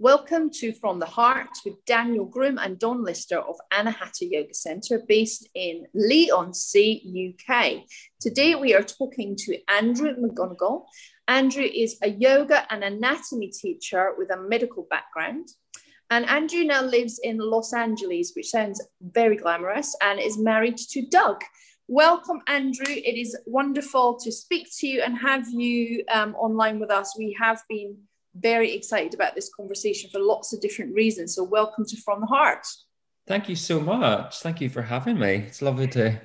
Welcome to From the Heart with Daniel Groom and Dawn Lister of Anahata Yoga Centre based in Leigh-on-Sea, UK. Today we are talking to Andrew McGonigal. Andrew is a yoga and anatomy teacher with a medical background. And Andrew now lives in Los Angeles, which sounds very glamorous, and is married to Doug. Welcome, Andrew. It is wonderful to speak to you and have you um, online with us. We have been very excited about this conversation for lots of different reasons. So, welcome to From the Heart. Thank you so much. Thank you for having me. It's lovely to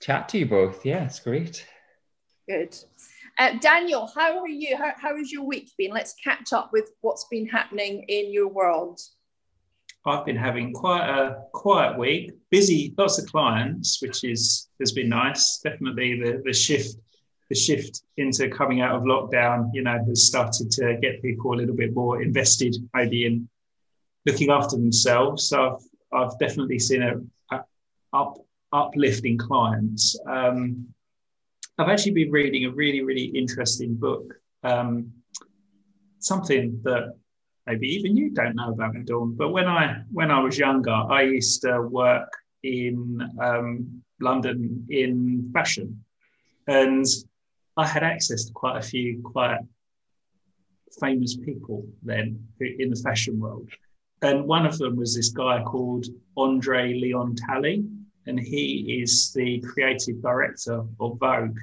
chat to you both. Yeah, it's great. Good. Uh, Daniel, how are you? How, how has your week been? Let's catch up with what's been happening in your world. I've been having quite a quiet week, busy, lots of clients, which is has been nice. Definitely the the shift the shift into coming out of lockdown, you know, has started to get people a little bit more invested, maybe in looking after themselves. So I've, I've definitely seen a, a up uplifting clients. Um, I've actually been reading a really, really interesting book. Um, something that maybe even you don't know about Dawn. But when I when I was younger, I used to work in um, London in fashion, and I had access to quite a few quite famous people then in the fashion world. And one of them was this guy called Andre Leon Talley, and he is the creative director of Vogue.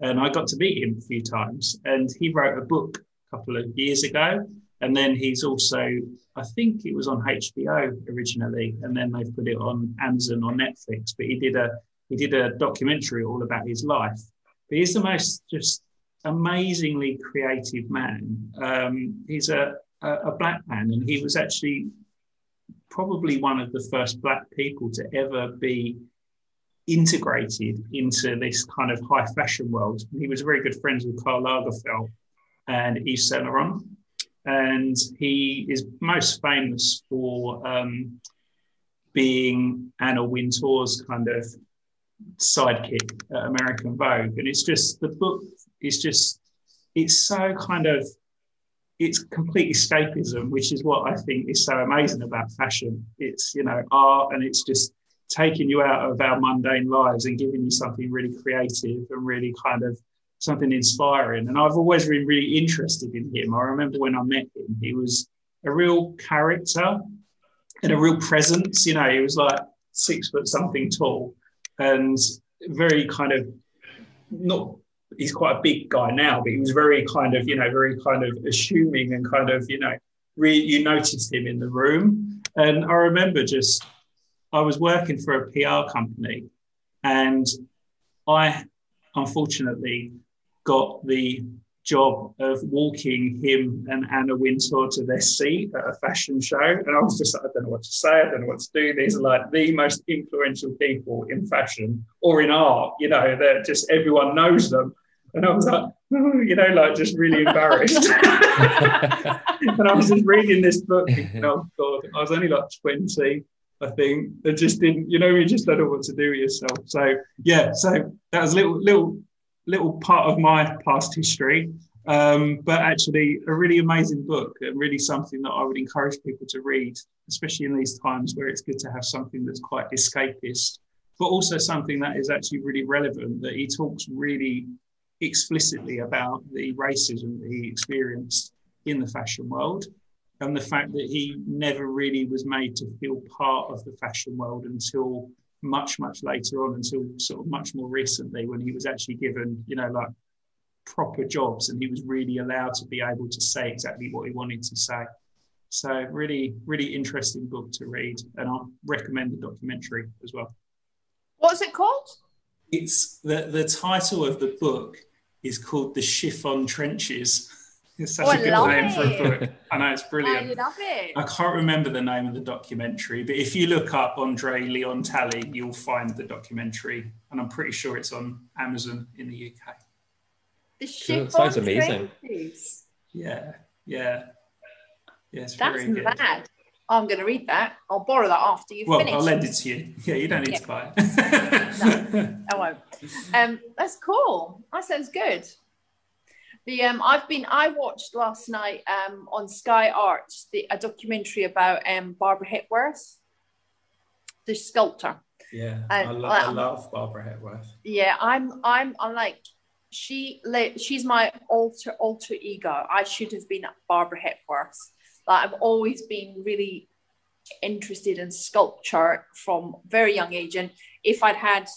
And I got to meet him a few times, and he wrote a book a couple of years ago. And then he's also, I think it was on HBO originally, and then they've put it on Amazon or Netflix. But he did a he did a documentary all about his life but he's the most just amazingly creative man. Um, he's a, a, a black man, and he was actually probably one of the first black people to ever be integrated into this kind of high fashion world. He was very good friends with Karl Lagerfeld and Yves Saint Laurent. And he is most famous for um, being Anna Wintour's kind of sidekick at American Vogue, and it's just the book is just it's so kind of it's complete escapism, which is what I think is so amazing about fashion. It's you know art, and it's just taking you out of our mundane lives and giving you something really creative and really kind of something inspiring. And I've always been really interested in him. I remember when I met him, he was a real character and a real presence. You know, he was like six foot something tall and very kind of not he's quite a big guy now, but he was very kind of, you know, very kind of assuming and kind of, you know, re- you noticed him in the room. And I remember just, I was working for a PR company and I unfortunately got the job of walking him and Anna Wintour to their seat at a fashion show. And I was just like, I don't know what to say, I don't know what to do. These are like the most influential people in fashion or in art, you know, that just everyone knows them. And I was like, oh, you know, like just really embarrassed. and I was just reading this book, thinking, oh God, I was only like 20. I think I just didn't, you know, you just don't know what to do with yourself. So yeah, so that was a little little little part of my past history. Um, but actually, a really amazing book and really something that I would encourage people to read, especially in these times where it's good to have something that's quite escapist, but also something that is actually really relevant. That he talks really explicitly about the racism that he experienced in the fashion world and the fact that he never really was made to feel part of the fashion world until much much later on until sort of much more recently when he was actually given you know like proper jobs and he was really allowed to be able to say exactly what he wanted to say. So really really interesting book to read and i recommend the documentary as well. What's it called? It's the the title of the book is called the chiffon trenches it's such oh, a good name it. for a book. I know it's brilliant. I love it. I can't remember the name of the documentary, but if you look up Andre Leon Talley, you'll find the documentary, and I'm pretty sure it's on Amazon in the UK. The cool. sounds amazing. Yeah, yeah, yeah. That's mad. I'm going to read that. I'll borrow that after you well, finish. I'll lend it to you. Yeah, you don't need yeah. to buy it. no, I won't. Um, that's cool. That sounds good. The um, I've been I watched last night um on Sky Arts the a documentary about um Barbara Hepworth, the sculptor. Yeah, And, I, lo- like, I love Barbara Hepworth. Yeah, I'm I'm I'm like she she's my alter alter ego. I should have been Barbara Hepworth. Like I've always been really interested in sculpture from very young age, and if I'd had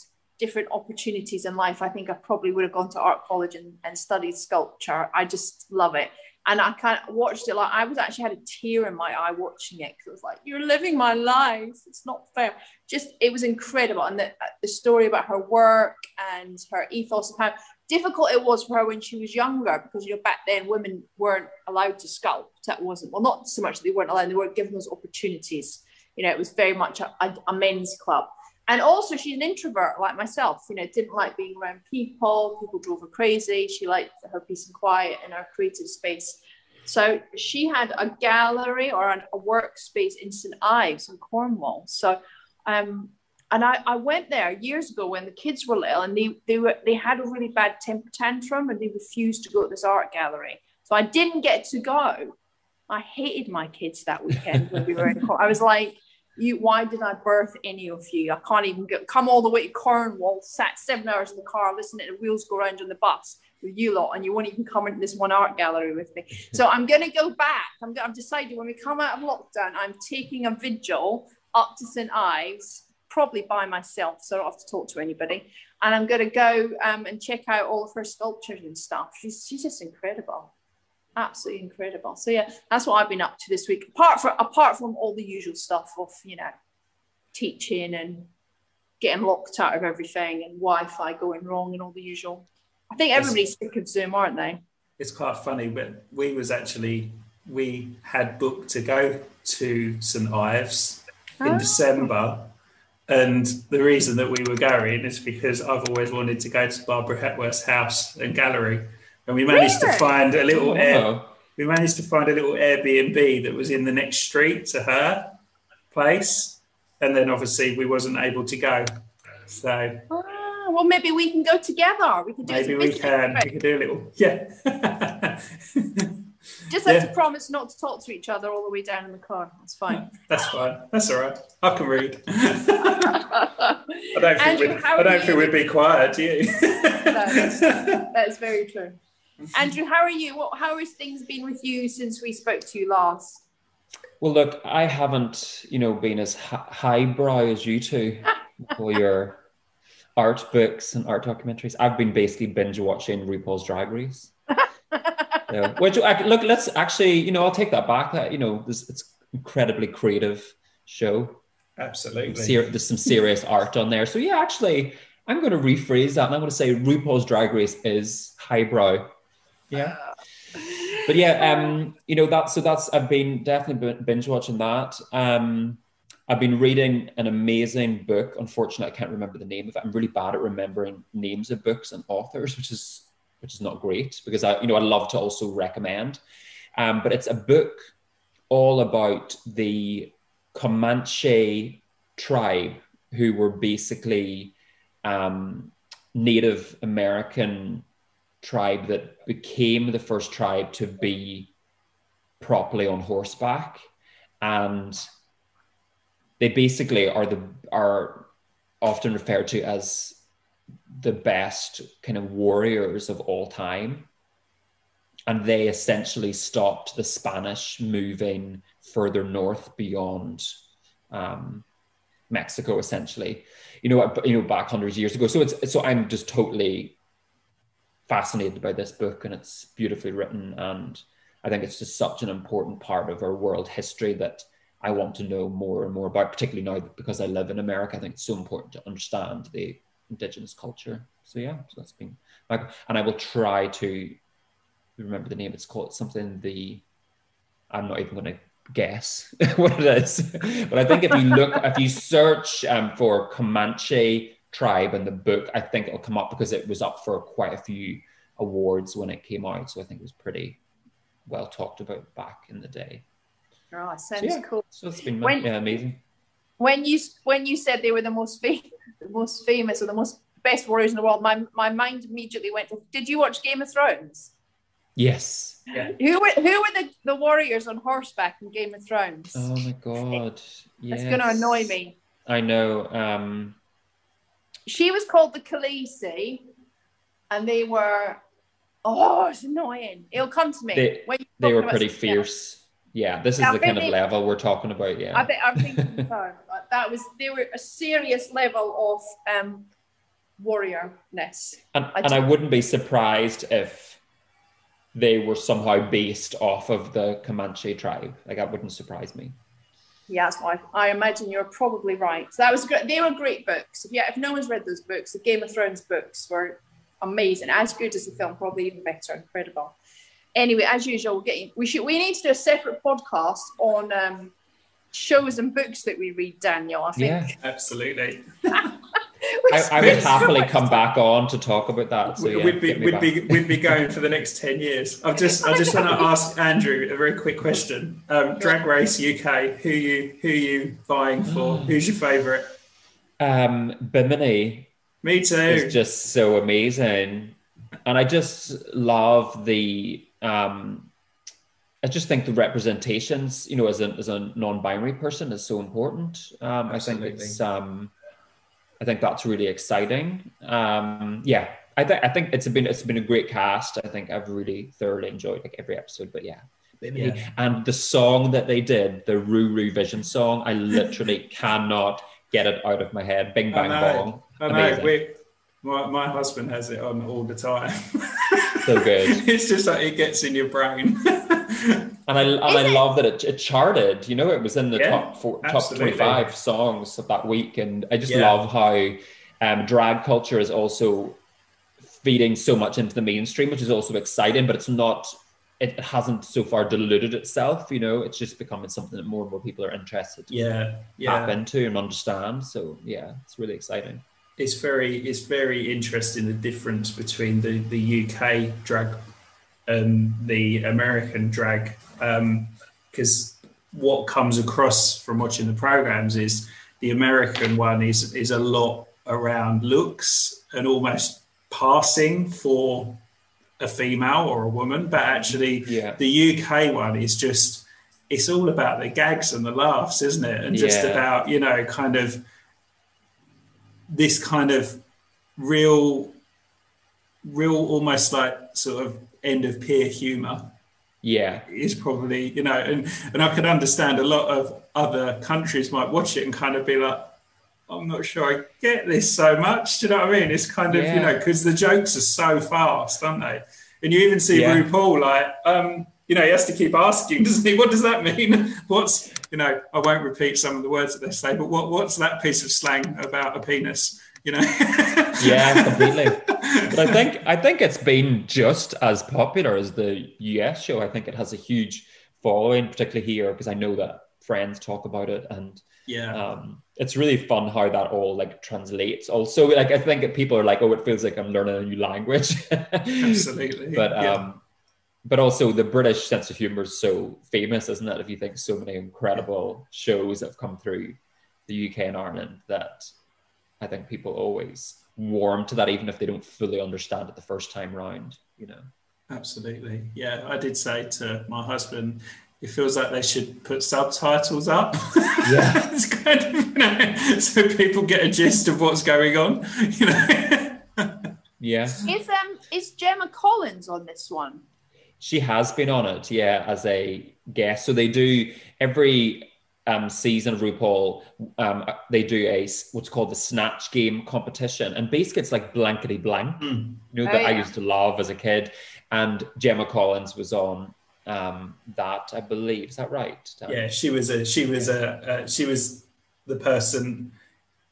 different opportunities in life, I think I probably would have gone to art college and, and studied sculpture. I just love it. And I kind of watched it like I was actually had a tear in my eye watching it because it was like, "You're living my life. It's not fair." Just it was incredible, and the uh, the story about her work and her ethos and how difficult it was for her when she was younger because you know back then women weren't allowed to sculpt. That wasn't well, not so much that they weren't allowed; they weren't given those opportunities. You know, it was very much a, a, a men's club. And also, she's an introvert like myself. You know, didn't like being around people. People drove her crazy. She liked her peace and quiet and her creative space. So she had a gallery or an, a workspace in St Ives in Cornwall. So, um, and I, I went there years ago when the kids were little, and they they were they had a really bad temper tantrum, and they refused to go to this art gallery. So I didn't get to go. I hated my kids that weekend when we were in. Cornwall. I was like you why did I birth any of you? I can't even get come all the way to Cornwall, sat seven hours in the car listening to the wheels go around on the bus with you lot, and you won't even come into this one art gallery with me. So I'm gonna go back. I'm I've decided when we come out of lockdown, I'm taking a vigil up to St. Ives, probably by myself, so I don't have to talk to anybody. And I'm gonna go um, and check out all of her sculptures and stuff. She's she's just incredible absolutely incredible. So yeah, that's what I've been up to this week. Apart from apart from all the usual stuff of you know teaching and getting locked out of everything and Wi-Fi going wrong and all the usual. I think everybody's sick of Zoom, aren't they? It's quite funny, but we was actually we had booked to go to St Ives in Oh. December. And the reason that we were going is because I've always wanted to go to Barbara Hepworth's house and gallery. And we managed Really? to find a little Oh, air, wow. we managed to find a little Airbnb that was in the next street to her place. And then obviously we wasn't able to go. So Ah, well, maybe we can go together. We can do it as a maybe we can trip. we can do a little yeah. Just have Yeah. to promise not to talk to each other all the way down in the car. That's fine. That's fine. That's all right. I can read. I don't think Andrew, we'd, I don't think we'd be quiet, do you? that's- that is very true. Andrew, how are you? What, how has things been with you since we spoke to you last? Well, look, I haven't, you know, been as hi- highbrow as you two for your art books and art documentaries. I've been basically binge watching RuPaul's Drag Race. Yeah. Which, look, let's actually, you know, I'll take that back. That you know, this it's incredibly creative show. Absolutely. Ser- there's some serious art on there. So yeah, actually, I'm going to rephrase that, and I'm going to say RuPaul's Drag Race is highbrow. Yeah. But yeah, um, you know that. So that's I've been definitely binge watching that. Um, I've been reading an amazing book. Unfortunately, I can't remember the name of it. I'm really bad at remembering names of books and authors, which is which is not great because I, you know, I love to also recommend. Um, but it's a book all about the Comanche tribe who were basically um, Native American tribe that became the first tribe to be properly on horseback. And they basically are the are often referred to as the best kind of warriors of all time. And they essentially stopped the spanish moving further north beyond um, mexico essentially you know you know back hundreds of years ago. So it's so i'm just totally fascinated by this book and it's beautifully written and i think it's just such an important part of our world history that i want to know more and more about particularly now because i live in america i think it's so important to understand the indigenous culture. So yeah so that's been my, and i will try to remember the name. It's called something the i'm not even going to guess what it is but i think if you look if you search um, for comanche tribe in the book i think it'll come up because it was up for quite a few awards when it came out so i think it was pretty well talked about back in the day Oh, it sounds yeah. cool. so it's been When- yeah, amazing When you when you said they were the most famous, the most famous or the most best warriors in the world, my my mind immediately went to. Did you watch Game of Thrones? Yes. Yeah. Who were who were the, the warriors on horseback in Game of Thrones? Oh my god. Yes. It's gonna annoy me. I know. Um, She was called the Khaleesi, and they were oh, it's annoying. It'll come to me. They- they were pretty else. fierce. Yeah, this is the kind of level we're talking about. Yeah. I bet I'm thinking so. That was they were a serious level of um warriorness. And, I and I wouldn't be surprised if they were somehow based off of the Comanche tribe. Like that wouldn't surprise me. Yeah, that's why I imagine you're probably right. So that was great. They were great books. If yeah, if no one's read those books, the Game of Thrones books were amazing. As good as the film, probably even better. Incredible. Anyway, as usual, we're getting we should we need to do a separate podcast on um, shows and books that we read, Daniel. I think. Yeah. Absolutely. I, I would happily come back on to talk about that. So yeah, we'd be we'd back. be we'd be going for the next ten years. I've just I just want to ask Andrew a very quick question. Um, Drag Race UK, who you who you vying for? Who's your favourite? um, Bimini Me is too. just so amazing, and I just love the. Um, I just think the representations, you know, as a as a non-binary person, is so important. Um, I think it's. Um, I think that's really exciting. Um, yeah, I think I think it's been it's been a great cast. I think I've really thoroughly enjoyed like every episode. But yeah. Yeah. and the song that they did, the Ruru Vision song, I literally cannot get it out of my head. Bing I bang know. bong, I know. We, my, my husband has it on all the time. so good. it's just like it gets in your brain. And I and I it? love that it, it charted. You know, it was in the Yeah, top four, top twenty five songs of that week, and I just Yeah. love how um, drag culture is also feeding so much into the mainstream, which is also exciting. But it's not. It hasn't so far diluted itself. You know, it's just becoming something that more and more people are interested to yeah, tap yeah. into and understand. So yeah, it's really exciting. It's very it's very interesting the difference between the the UK drag and the American drag um, because what comes across from watching the programs is the American one is is a lot around looks and almost passing for a female or a woman, but actually Yeah. the UK one is just it's all about the gags and the laughs, isn't it? And just Yeah. about you know kind of this kind of real, real almost like sort of end of pier humor Yeah, is probably you know and and I can understand a lot of other countries might watch it and kind of be like I'm not sure I get this so much. Do you know what I mean? It's kind of you know because the jokes are so fast aren't they? And you even see Yeah. RuPaul like um you know he has to keep asking doesn't he? What does that mean? What's you know I won't repeat some of the words that they say but what what's that piece of slang about a penis? You know? Yeah, completely. But I think I think it's been just as popular as the US show. I think it has a huge following, particularly here, because I know that friends talk about it, and yeah um, it's really fun how that all like translates. Also, like I think people are like, "Oh, it feels like I'm learning a new language." absolutely but Yeah. um, but also the British sense of humor is so famous, isn't it? If you think so many incredible shows have come through the UK and Ireland, that I think people always warm to that, even if they don't fully understand it the first time round. You know. Absolutely. Yeah, I did say to my husband, it feels like they should put subtitles up. Yeah. it's kind of, you know, so people get a gist of what's going on, you know. Yeah, Is um is Gemma Collins on this one? she has been on it. Yeah, as a guest. So they do every um, season of RuPaul. Um, they do a what's called the Snatch Game competition, and basically it's like blankety blank. Mm. You know Oh, that I used to love as a kid, and Gemma Collins was on um, that. I believe is that right? Dan? Yeah, she was a, she was a, uh, she was the person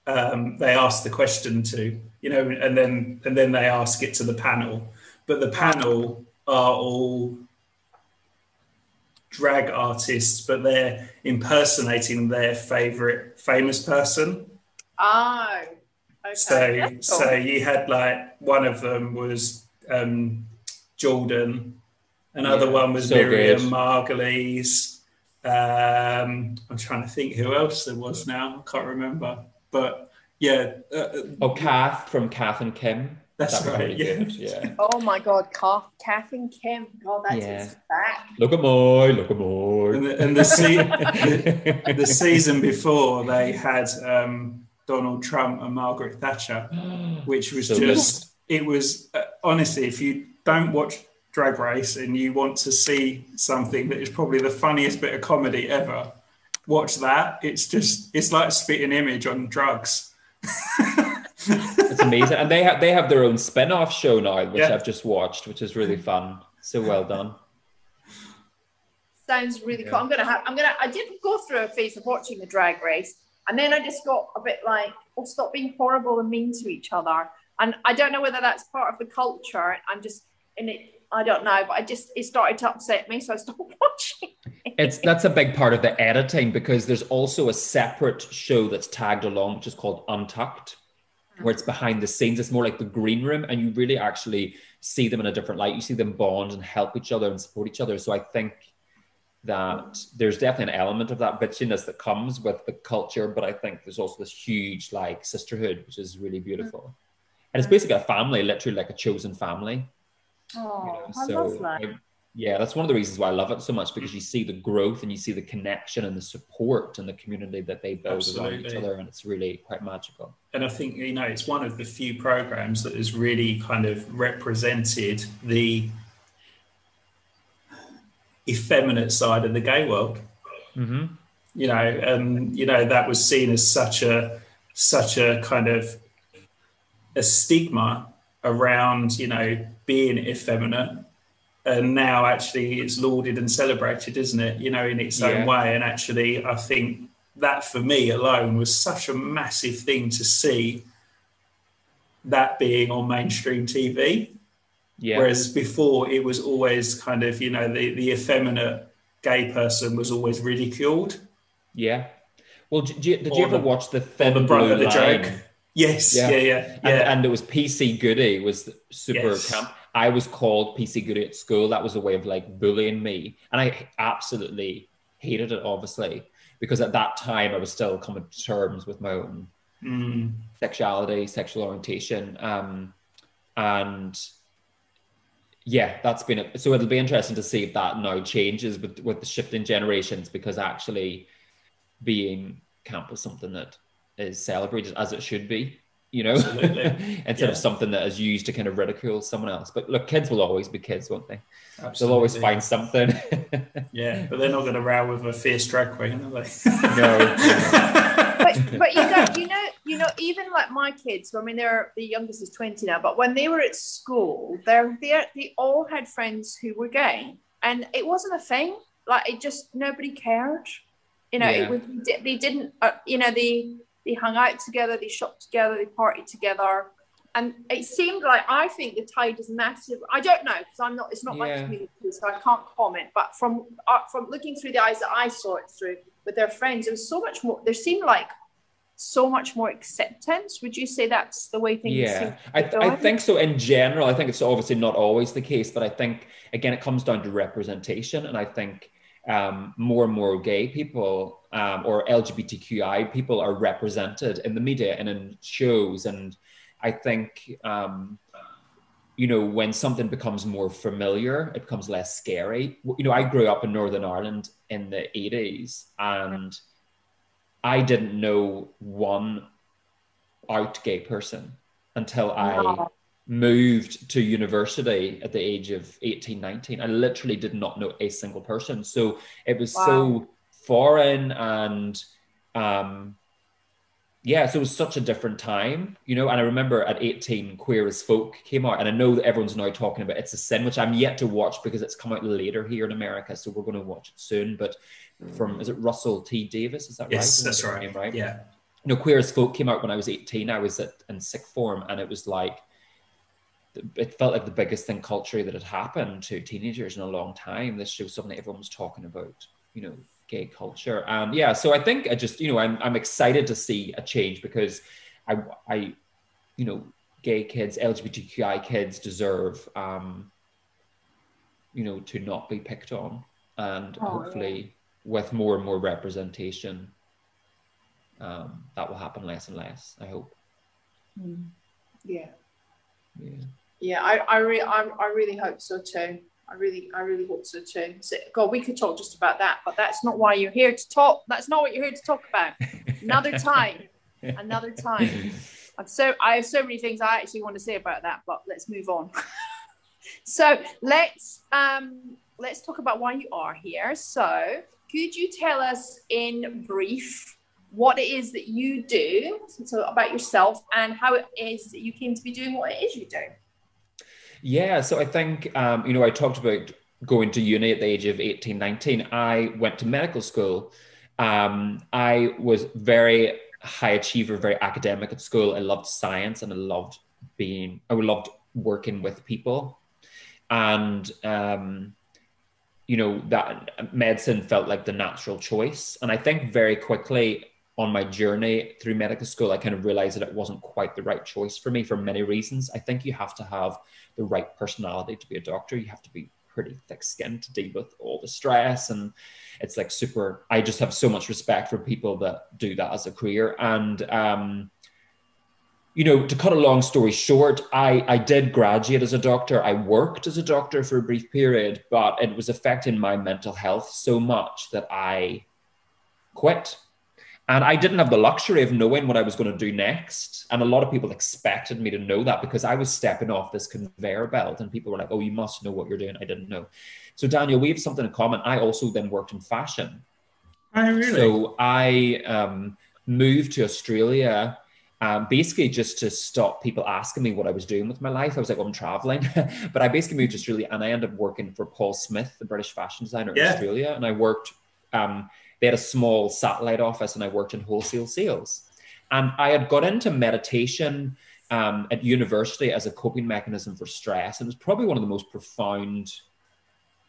um, they asked the question to, you know, and then, and then they ask it to the panel, but the panel are all drag artists, but they're impersonating their favorite famous person. Oh, okay. So, cool. so you had like one of them was um, Jordan, another Yeah, one was so Miriam good. Margolyes. Um, I'm trying to think who else there was now. I can't remember, but Yeah. Uh, oh, Kath from Kath and Kim. That's that right. Really yeah. yeah. Oh my God, Kath, Kath and Kim. God, that yeah. back. Look at my, look at my. And the, and the, se- the, the, season before, they had um, Donald Trump and Margaret Thatcher, which was so just, good. it was uh, honestly, if you don't watch Drag Race and you want to see something that is probably the funniest bit of comedy ever, watch that. It's just, it's like spitting image on drugs. it's amazing, and they have they have their own spin-off show now, which yeah. I've just watched, which is really fun. So well done. Sounds really yeah. cool. I'm gonna have. I'm gonna. I did go through a phase of watching the Drag Race, and then I just got a bit like, "Oh, stop being horrible and mean to each other." And I don't know whether that's part of the culture. I'm just in it. I don't know, but I just it started to upset me, so I stopped watching. it's that's a big part of the editing because there's also a separate show that's tagged along, which is called Untucked, where it's behind the scenes. It's more like the green room, and you really actually see them in a different light. You see them bond and help each other and support each other. So I think that there's definitely an element of that bitchiness that comes with the culture, but I think there's also this huge like sisterhood, which is really beautiful. And it's basically a family, literally like a chosen family. Oh, you know? so I love that yeah, that's one of the reasons why I love it so much because you see the growth and you see the connection and the support and the community that they build Absolutely. around each other, and it's really quite magical. And I think you know it's one of the few programs that has really kind of represented the effeminate side of the gay world. Mm-hmm. You know, and you know that was seen as such a such a kind of a stigma around you know being effeminate and now actually it's lauded and celebrated, isn't it? You know, in its yeah. own way. And actually, I think that for me alone was such a massive thing to see that being on mainstream TV. Yeah. Whereas before it was always kind of, you know, the, the effeminate gay person was always ridiculed. Yeah. Well, did you, did you ever the, watch the Thin the Blue the joke? Yes. Yeah. Yeah. Yeah. yeah. And, and, it was PC Goody was super yes. camp I was called PC Goody at school. That was a way of like bullying me. And I absolutely hated it, obviously, because at that time I was still coming to terms with my own mm. sexuality, sexual orientation. Um, and yeah, that's been it. So it'll be interesting to see if that now changes with, with the shifting generations because actually being camp is something that is celebrated as it should be you know, instead yeah. of something that is used to kind of ridicule someone else. But look, kids will always be kids, won't they? Absolutely. They'll always find something. yeah, but they're not going to row with a fierce drag queen, are they? no. but, but you know, you know, you know, even like my kids. I mean, they're the youngest is twenty now, but when they were at school, they're, they they all had friends who were gay, and it wasn't a thing. Like it just nobody cared. You know, yeah. it was they didn't. Uh, you know, the they hung out together, they shopped together, they partied together. And it seemed like I think the tide is massive. I don't know because I'm not. It's not yeah. my community, so I can't comment. But from uh, from looking through the eyes that I saw it through with their friends, it was so much more. There seemed like so much more acceptance. Would you say that's the way things? Yeah, I, I think so. In general, I think it's obviously not always the case, but I think again it comes down to representation, and I think um, more and more gay people um, or LGBTQI people are represented in the media and in shows. And I think, um, you know, when something becomes more familiar, it becomes less scary. You know, I grew up in Northern Ireland in the 80s and I didn't know one out gay person until I moved to university at the age of 18, 19. I literally did not know a single person. So it was wow. so foreign and um yeah, so it was such a different time, you know. And I remember at 18, Queer as Folk came out, and I know that everyone's now talking about It's a Sin, which I'm yet to watch because it's come out later here in America, so we're going to watch it soon. But from is it Russell T Davies? Is that yes, right? Yes, that's right. Name, right. Yeah. You know, Queer as Folk came out when I was 18. I was at in sixth form, and it was like it felt like the biggest thing culturally that had happened to teenagers in a long time. This show was something that everyone was talking about, you know, gay culture. And yeah, so I think I just, you know, I'm, I'm excited to see a change because I, I, you know, gay kids, LGBTQI kids deserve, um, you know, to not be picked on and oh, hopefully yeah. with more and more representation, um, that will happen less and less. I hope. Mm. Yeah. Yeah. Yeah, I, I, re- I, I really hope so too. I really, I really hope so too. So, God, we could talk just about that, but that's not why you're here to talk. That's not what you're here to talk about. Another time, another time. I've so I have so many things I actually want to say about that, but let's move on. so let's um let's talk about why you are here. So could you tell us in brief what it is that you do, so about yourself, and how it is that you came to be doing what it is you do? Yeah, so I think, um, you know, I talked about going to uni at the age of 18, 19. I went to medical school. Um, I was very high achiever, very academic at school. I loved science and I loved being, I loved working with people. And, um, you know, that medicine felt like the natural choice. And I think very quickly on my journey through medical school, I kind of realized that it wasn't quite the right choice for me for many reasons. I think you have to have the right personality to be a doctor. You have to be pretty thick skinned to deal with all the stress. And it's like super, I just have so much respect for people that do that as a career. And, um, you know, to cut a long story short, I, I did graduate as a doctor. I worked as a doctor for a brief period, but it was affecting my mental health so much that I quit and I didn't have the luxury of knowing what I was going to do next. And a lot of people expected me to know that because I was stepping off this conveyor belt and people were like, oh, you must know what you're doing. I didn't know. So, Daniel, we have something in common. I also then worked in fashion. Oh, really? So I um, moved to Australia um, basically just to stop people asking me what I was doing with my life. I was like, well, I'm traveling. but I basically moved to Australia and I ended up working for Paul Smith, the British fashion designer yeah. in Australia. And I worked um, they had a small satellite office and I worked in wholesale sales. And I had got into meditation um, at university as a coping mechanism for stress. And it was probably one of the most profound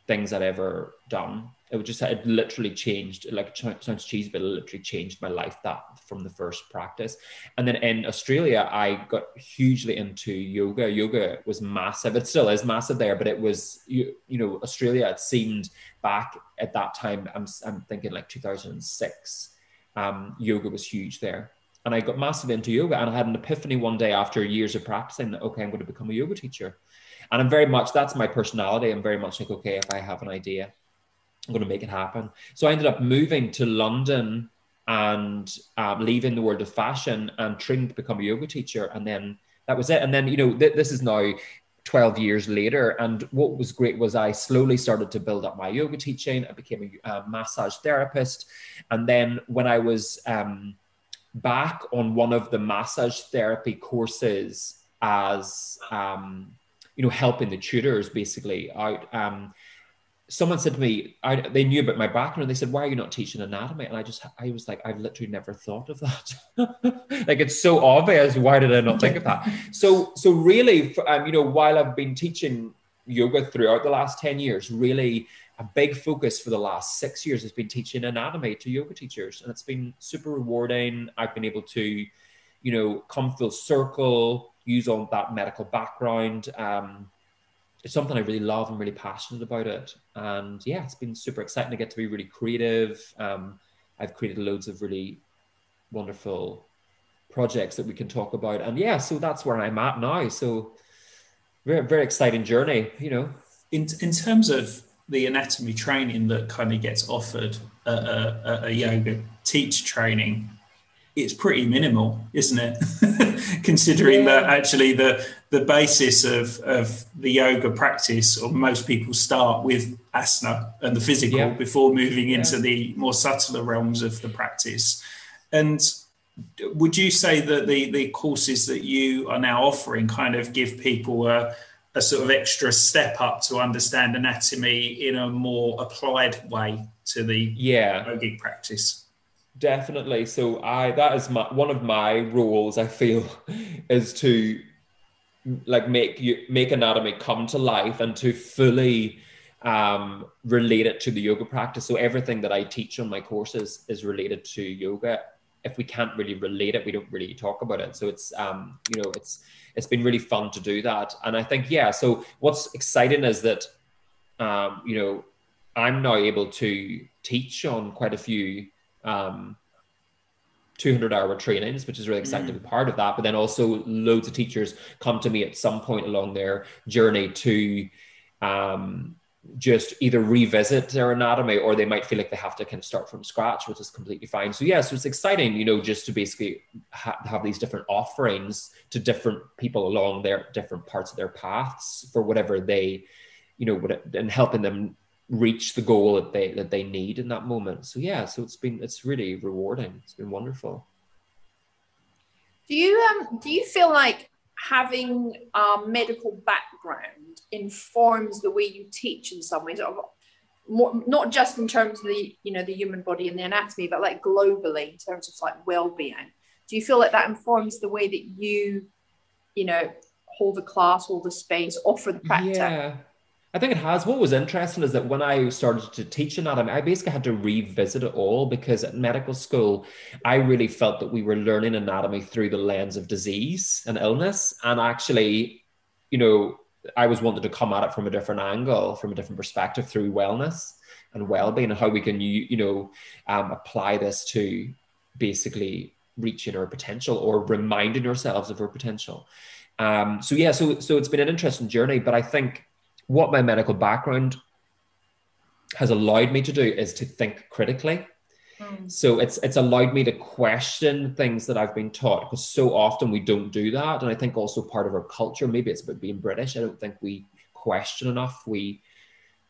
things I'd ever done. It would just it literally changed. Like it sounds cheesy, but it literally changed my life. That from the first practice, and then in Australia, I got hugely into yoga. Yoga was massive. It still is massive there, but it was you, you know Australia. It seemed back at that time. I'm I'm thinking like 2006. Um, yoga was huge there. And I got massive into yoga and I had an epiphany one day after years of practicing that, okay, I'm going to become a yoga teacher. And I'm very much, that's my personality. I'm very much like, okay, if I have an idea, I'm going to make it happen. So I ended up moving to London and um, leaving the world of fashion and training to become a yoga teacher. And then that was it. And then, you know, th- this is now 12 years later. And what was great was I slowly started to build up my yoga teaching. I became a, a massage therapist. And then when I was um, back on one of the massage therapy courses as um, you know, helping the tutors basically out. Um, someone said to me, I, they knew about my background. They said, "Why are you not teaching anatomy?" And I just, I was like, I've literally never thought of that. like it's so obvious. Why did I not think of that? So, so really, um, you know, while I've been teaching yoga throughout the last ten years, really a big focus for the last six years has been teaching anatomy to yoga teachers, and it's been super rewarding. I've been able to, you know, come full circle use all that medical background. Um, it's something I really love and really passionate about it. And yeah, it's been super exciting to get to be really creative. Um, I've created loads of really wonderful projects that we can talk about. And yeah, so that's where I'm at now. So very, very exciting journey, you know. In, in terms of the anatomy training that kind of gets offered at a, a yoga teach training, it's pretty minimal, isn't it? Considering yeah. that actually the the basis of, of the yoga practice, or most people start with asana and the physical yeah. before moving into yeah. the more subtler realms of the practice. And would you say that the, the courses that you are now offering kind of give people a, a sort of extra step up to understand anatomy in a more applied way to the yeah. yogic practice? Definitely. So I that is my one of my roles. I feel is to like make you make anatomy come to life and to fully um, relate it to the yoga practice. So everything that I teach on my courses is related to yoga. If we can't really relate it, we don't really talk about it. So it's um, you know it's it's been really fun to do that. And I think yeah. So what's exciting is that um, you know I'm now able to teach on quite a few um, 200 hour trainings, which is really exciting mm. to be part of that. But then also loads of teachers come to me at some point along their journey to um, just either revisit their anatomy or they might feel like they have to kind of start from scratch, which is completely fine. So yeah, so it's exciting, you know, just to basically ha- have these different offerings to different people along their different parts of their paths for whatever they, you know, would and helping them reach the goal that they that they need in that moment. So yeah, so it's been it's really rewarding. It's been wonderful. Do you um do you feel like having a medical background informs the way you teach in some ways? More, not just in terms of the you know the human body and the anatomy, but like globally in terms of like well-being. Do you feel like that informs the way that you, you know, hold the class, hold the space, offer the practice? Yeah. I think it has. What was interesting is that when I started to teach anatomy, I basically had to revisit it all because at medical school, I really felt that we were learning anatomy through the lens of disease and illness. And actually, you know, I was wanted to come at it from a different angle, from a different perspective through wellness and well-being and how we can, you, you know, um, apply this to basically reaching our potential or reminding ourselves of our potential. Um, so yeah, so so it's been an interesting journey, but I think what my medical background has allowed me to do is to think critically. Mm. So it's it's allowed me to question things that I've been taught because so often we don't do that, and I think also part of our culture, maybe it's about being British. I don't think we question enough. We,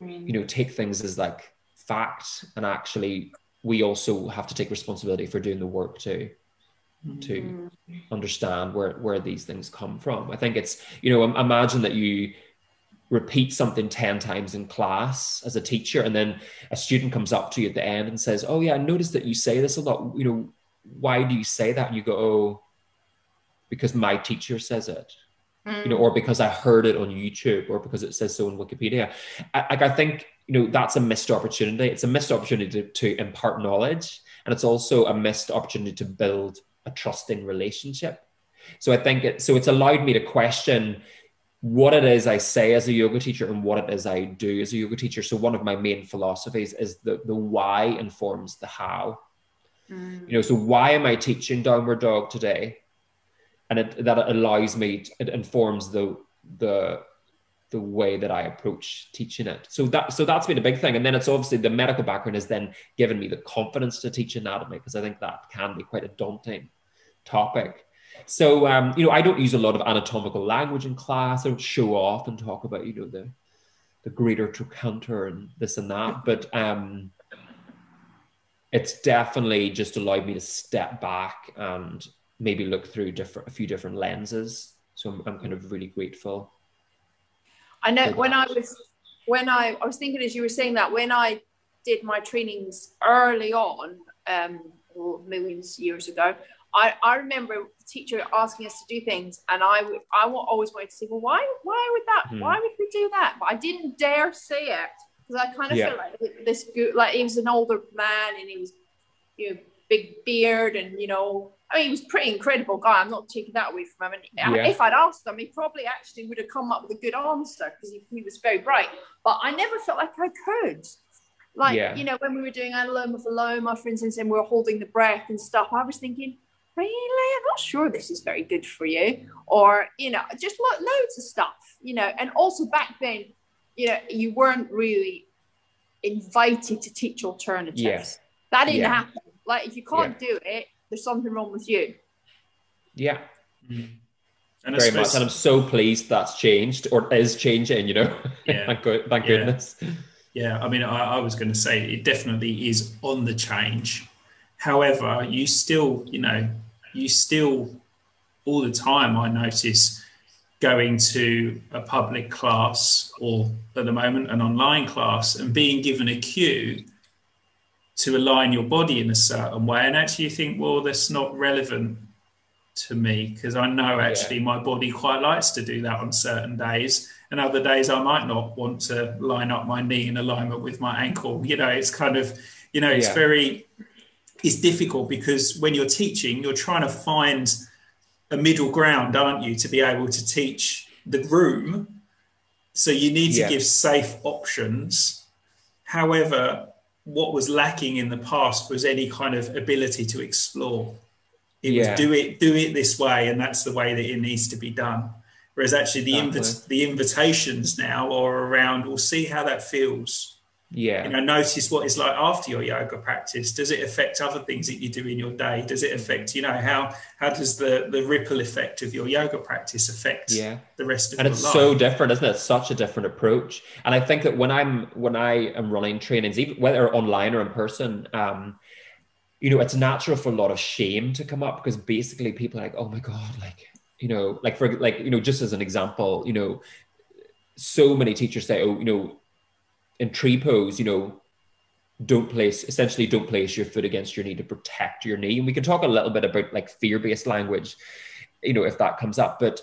mm. you know, take things as like fact, and actually we also have to take responsibility for doing the work too to mm. understand where where these things come from. I think it's you know imagine that you repeat something 10 times in class as a teacher and then a student comes up to you at the end and says oh yeah i noticed that you say this a lot. You know why do you say that? And you go oh because my teacher says it. Mm. you know mm. or because i heard it on youtube or because it says so in wikipedia. I, like i think you know that's a missed opportunity. It's a missed opportunity to, to impart knowledge and it's also a missed opportunity to build a trusting relationship. So i think it so it's allowed me to question what it is I say as a yoga teacher and what it is I do as a yoga teacher. So one of my main philosophies is that the why informs the how. Mm. You know, so why am I teaching downward dog today? And it, that allows me, to, it informs the the the way that I approach teaching it. So that so that's been a big thing. And then it's obviously the medical background has then given me the confidence to teach anatomy because I think that can be quite a daunting topic. So, um, you know, I don't use a lot of anatomical language in class. I don't show off and talk about, you know, the the greater trochanter and this and that. But um, it's definitely just allowed me to step back and maybe look through different a few different lenses. So I'm, I'm kind of really grateful. I know when I was when I I was thinking as you were saying that when I did my trainings early on, um, millions years ago, I, I remember teacher asking us to do things, and I would I always wanted to say, well, why why would that? Hmm. Why would we do that? But I didn't dare say it because I kind of yeah. felt like this good, like he was an older man and he was, you know, big beard and you know, I mean, he was pretty incredible guy. I'm not taking that away from him. And yeah. if I'd asked him, he probably actually would have come up with a good answer because he, he was very bright. But I never felt like I could. Like, yeah. you know, when we were doing Anuloma Viloma, for instance, and we were holding the breath and stuff, I was thinking, really? I'm not sure this is very good for you. Or you know just lo- loads of stuff you know. And also back then you know you weren't really invited to teach alternatives. Yes that didn't yeah. happen. Like if you can't yeah. do it there's something wrong with you. Yeah. Mm. and very much. And i'm so pleased that's changed or is changing you know? Yeah. thank, God, thank yeah. goodness. Yeah i mean I, I was going to say it definitely is on the change. However you still you know you still all the time I notice going to a public class or at the moment an online class and being given a cue to align your body in a certain way and actually you think well that's not relevant to me because I know actually yeah. my body quite likes to do that on certain days and other days I might not want to line up my knee in alignment with my ankle you know it's kind of you know it's yeah. very is difficult because when you're teaching, you're trying to find a middle ground, aren't you, to be able to teach the room. So you need to yeah. give safe options. However, what was lacking in the past was any kind of ability to explore. It yeah. was do it do it this way, and that's the way that it needs to be done. Whereas actually the invi- the invitations now are around. We'll see how that feels. Yeah. You know, notice what it's like after your yoga practice. Does it affect other things that you do in your day? Does it affect, you know, how how does the the ripple effect of your yoga practice affect yeah. the rest of and it's life? so different, isn't it? It's such a different approach. And I think that when I'm when I am running trainings, even whether online or in person, um, you know, it's natural for a lot of shame to come up because basically people are like, oh my God, like you know, like for like, you know, just as an example, you know, so many teachers say, oh, you know, in tree pose, you know, don't place essentially don't place your foot against your knee to protect your knee. And we can talk a little bit about like fear-based language, you know, if that comes up. But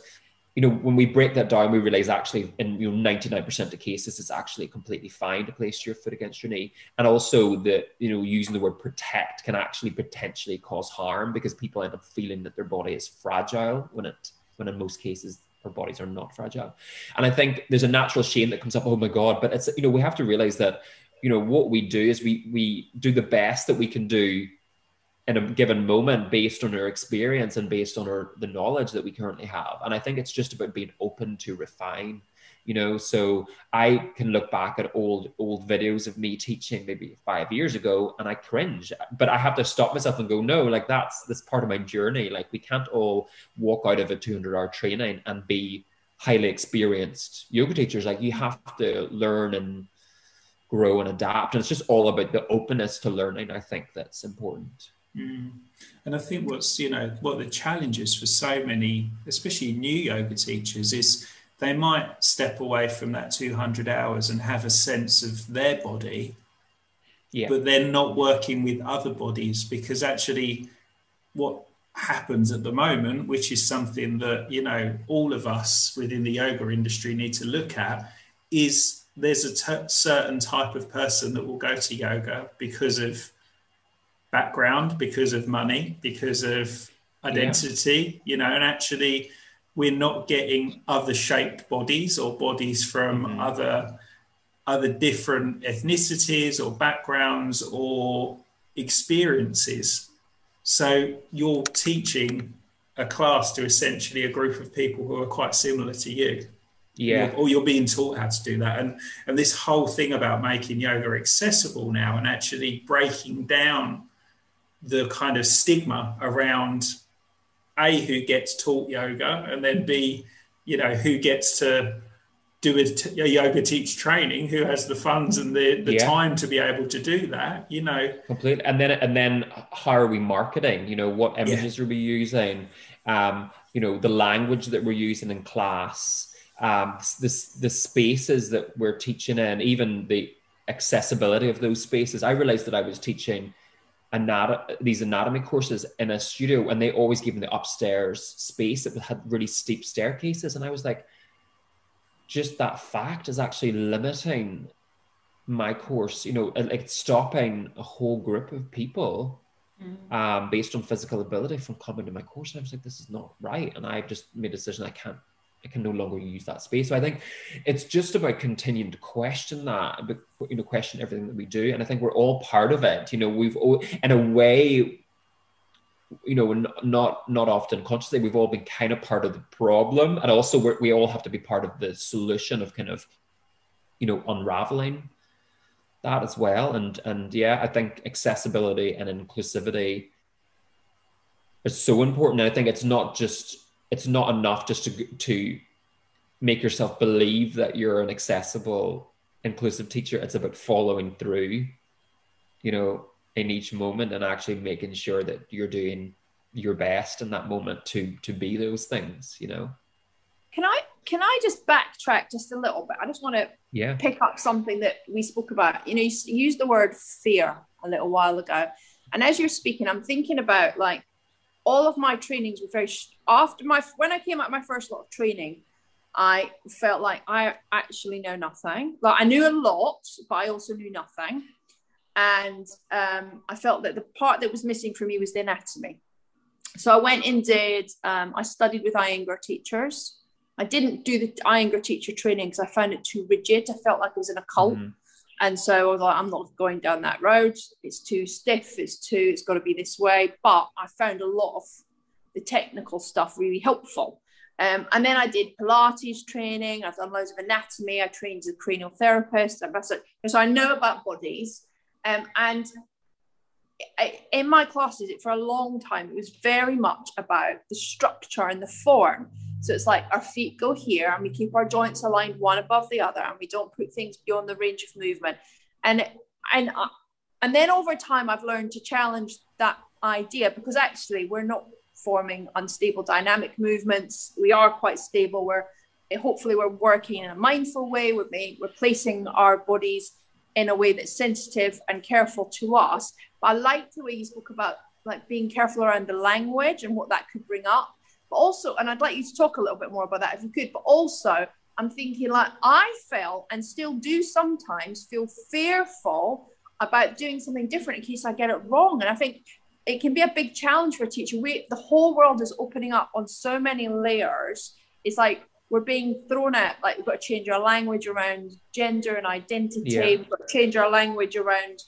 you know, when we break that down, we realize actually in you know 99% of cases it's actually completely fine to place your foot against your knee. And also that, you know, using the word protect can actually potentially cause harm because people end up feeling that their body is fragile when it when in most cases our bodies are not fragile. And I think there's a natural shame that comes up, oh my God, but it's you know, we have to realize that, you know, what we do is we we do the best that we can do in a given moment based on our experience and based on our the knowledge that we currently have and i think it's just about being open to refine you know? So i can look back at old old videos of me teaching maybe five years ago and i cringe but i have to stop myself and go no like that's that's part of my journey. Like we can't all walk out of a 200 hour training and be highly experienced yoga teachers. Like you have to learn and grow and adapt. And it's just all about the openness to learning i think that's important. Mm. And I think what's, you know, what the challenge is for so many, especially new yoga teachers, is they might step away from that 200 hours and have a sense of their body, yeah. but they're not working with other bodies because actually what happens at the moment, which is something that, you know, all of us within the yoga industry need to look at, is there's a t- certain type of person that will go to yoga because of background because of money, because of identity, yeah. you know, and actually we're not getting other shaped bodies or bodies from mm-hmm. other other different ethnicities or backgrounds or experiences. So you're teaching a class to essentially a group of people who are quite similar to you. Yeah. Or you're being taught how to do that. And and this whole thing about making yoga accessible now and actually breaking down the kind of stigma around a who gets taught yoga and then b you know who gets to do a, t- a yoga teach training who has the funds and the, the yeah. time to be able to do that you know completely and then and then how are we marketing you know what images yeah. are we using um you know the language that we're using in class um this the spaces that we're teaching in even the accessibility of those spaces i realized that i was teaching anat- these anatomy courses in a studio and they always gave me the upstairs space that had really steep staircases. And i was like just that fact is actually limiting my course you know like stopping a whole group of people mm. um, based on physical ability from coming to my course. And i was like this is not right. And I've just made a decision i can't can no longer use that space. So I think it's just about continuing to question that, you know, question everything that we do. And I think we're all part of it. You know, we've all, in a way, you know, not not often consciously, we've all been kind of part of the problem, and also we we all have to be part of the solution of kind of, you know, unraveling that as well. And and yeah, I think accessibility and inclusivity is so important. And I think it's not just it's not enough just to to make yourself believe that you're an accessible inclusive teacher. It's about following through you know in each moment and actually making sure that you're doing your best in that moment to to be those things you know? Can i can i just backtrack just a little bit? I just want to yeah. pick up something that we spoke about. You know you used the word fear a little while ago. And as you're speaking i'm thinking about like all of my trainings were very after my when I came out my first lot of training, I felt like I actually know nothing. Like I knew a lot, but I also knew nothing. And um, I felt that the part that was missing for me was the anatomy. So I went and did. Um, I studied with Iyengar teachers. I didn't do the Iyengar teacher training because I found it too rigid. I felt like it was in a cult. Mm-hmm. And so I was like, I'm not going down that road. It's too stiff. It's too, it's got to be this way. But I found a lot of the technical stuff really helpful. Um, and then I did Pilates training. I've done loads of anatomy. I trained as a cranial therapist. So I know about bodies. Um, and in my classes, it, for a long time, it was very much about the structure and the form. So it's like our feet go here and we keep our joints aligned one above the other and we don't put things beyond the range of movement. And and uh, and then over time I've learned to challenge that idea because actually we're not forming unstable dynamic movements. We are quite stable. We're hopefully we're working in a mindful way. We're being, we're placing our bodies in a way that's sensitive and careful to us. But I like the way you spoke about like being careful around the language and what that could bring up but also, and I'd like you to talk a little bit more about that if you could, but also, I'm thinking like I felt and still do sometimes feel fearful about doing something different in case I get it wrong. And I think it can be a big challenge for a teacher. We the whole world is opening up on so many layers. It's like we're being thrown at like we've got to change our language around gender and identity. Yeah. We've got to change our language around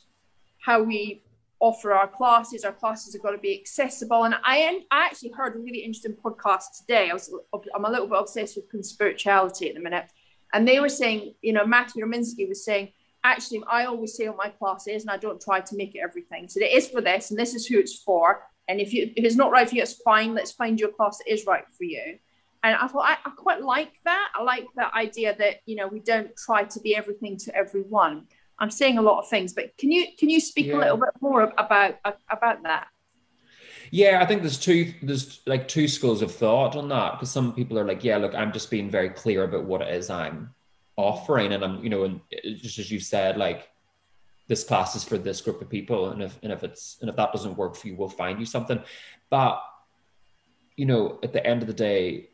how we offer our classes. Our classes have got to be accessible. And I, I actually heard a really interesting podcast today. I was, I'm a little bit obsessed with spirituality at the minute. And they were saying, you know, Matthew Remski was saying, actually, I always say on my classes, and I don't try to make it everything. So it is for this, and this is who it's for. And if, you, if it's not right for you, it's fine. Let's find you a class that is right for you. And I thought I, I quite like that. I like that idea that, you know, we don't try to be everything to everyone. I'm saying a lot of things, but can you can you speak yeah. a little bit more about about that? Yeah, I think there's two there's like two schools of thought on that because some people are like, yeah, look, I'm just being very clear about what it is I'm offering, and I'm you know, and just as you said, like this class is for this group of people, and if and if it's and if that doesn't work for you, we'll find you something. But you know, at the end of the day,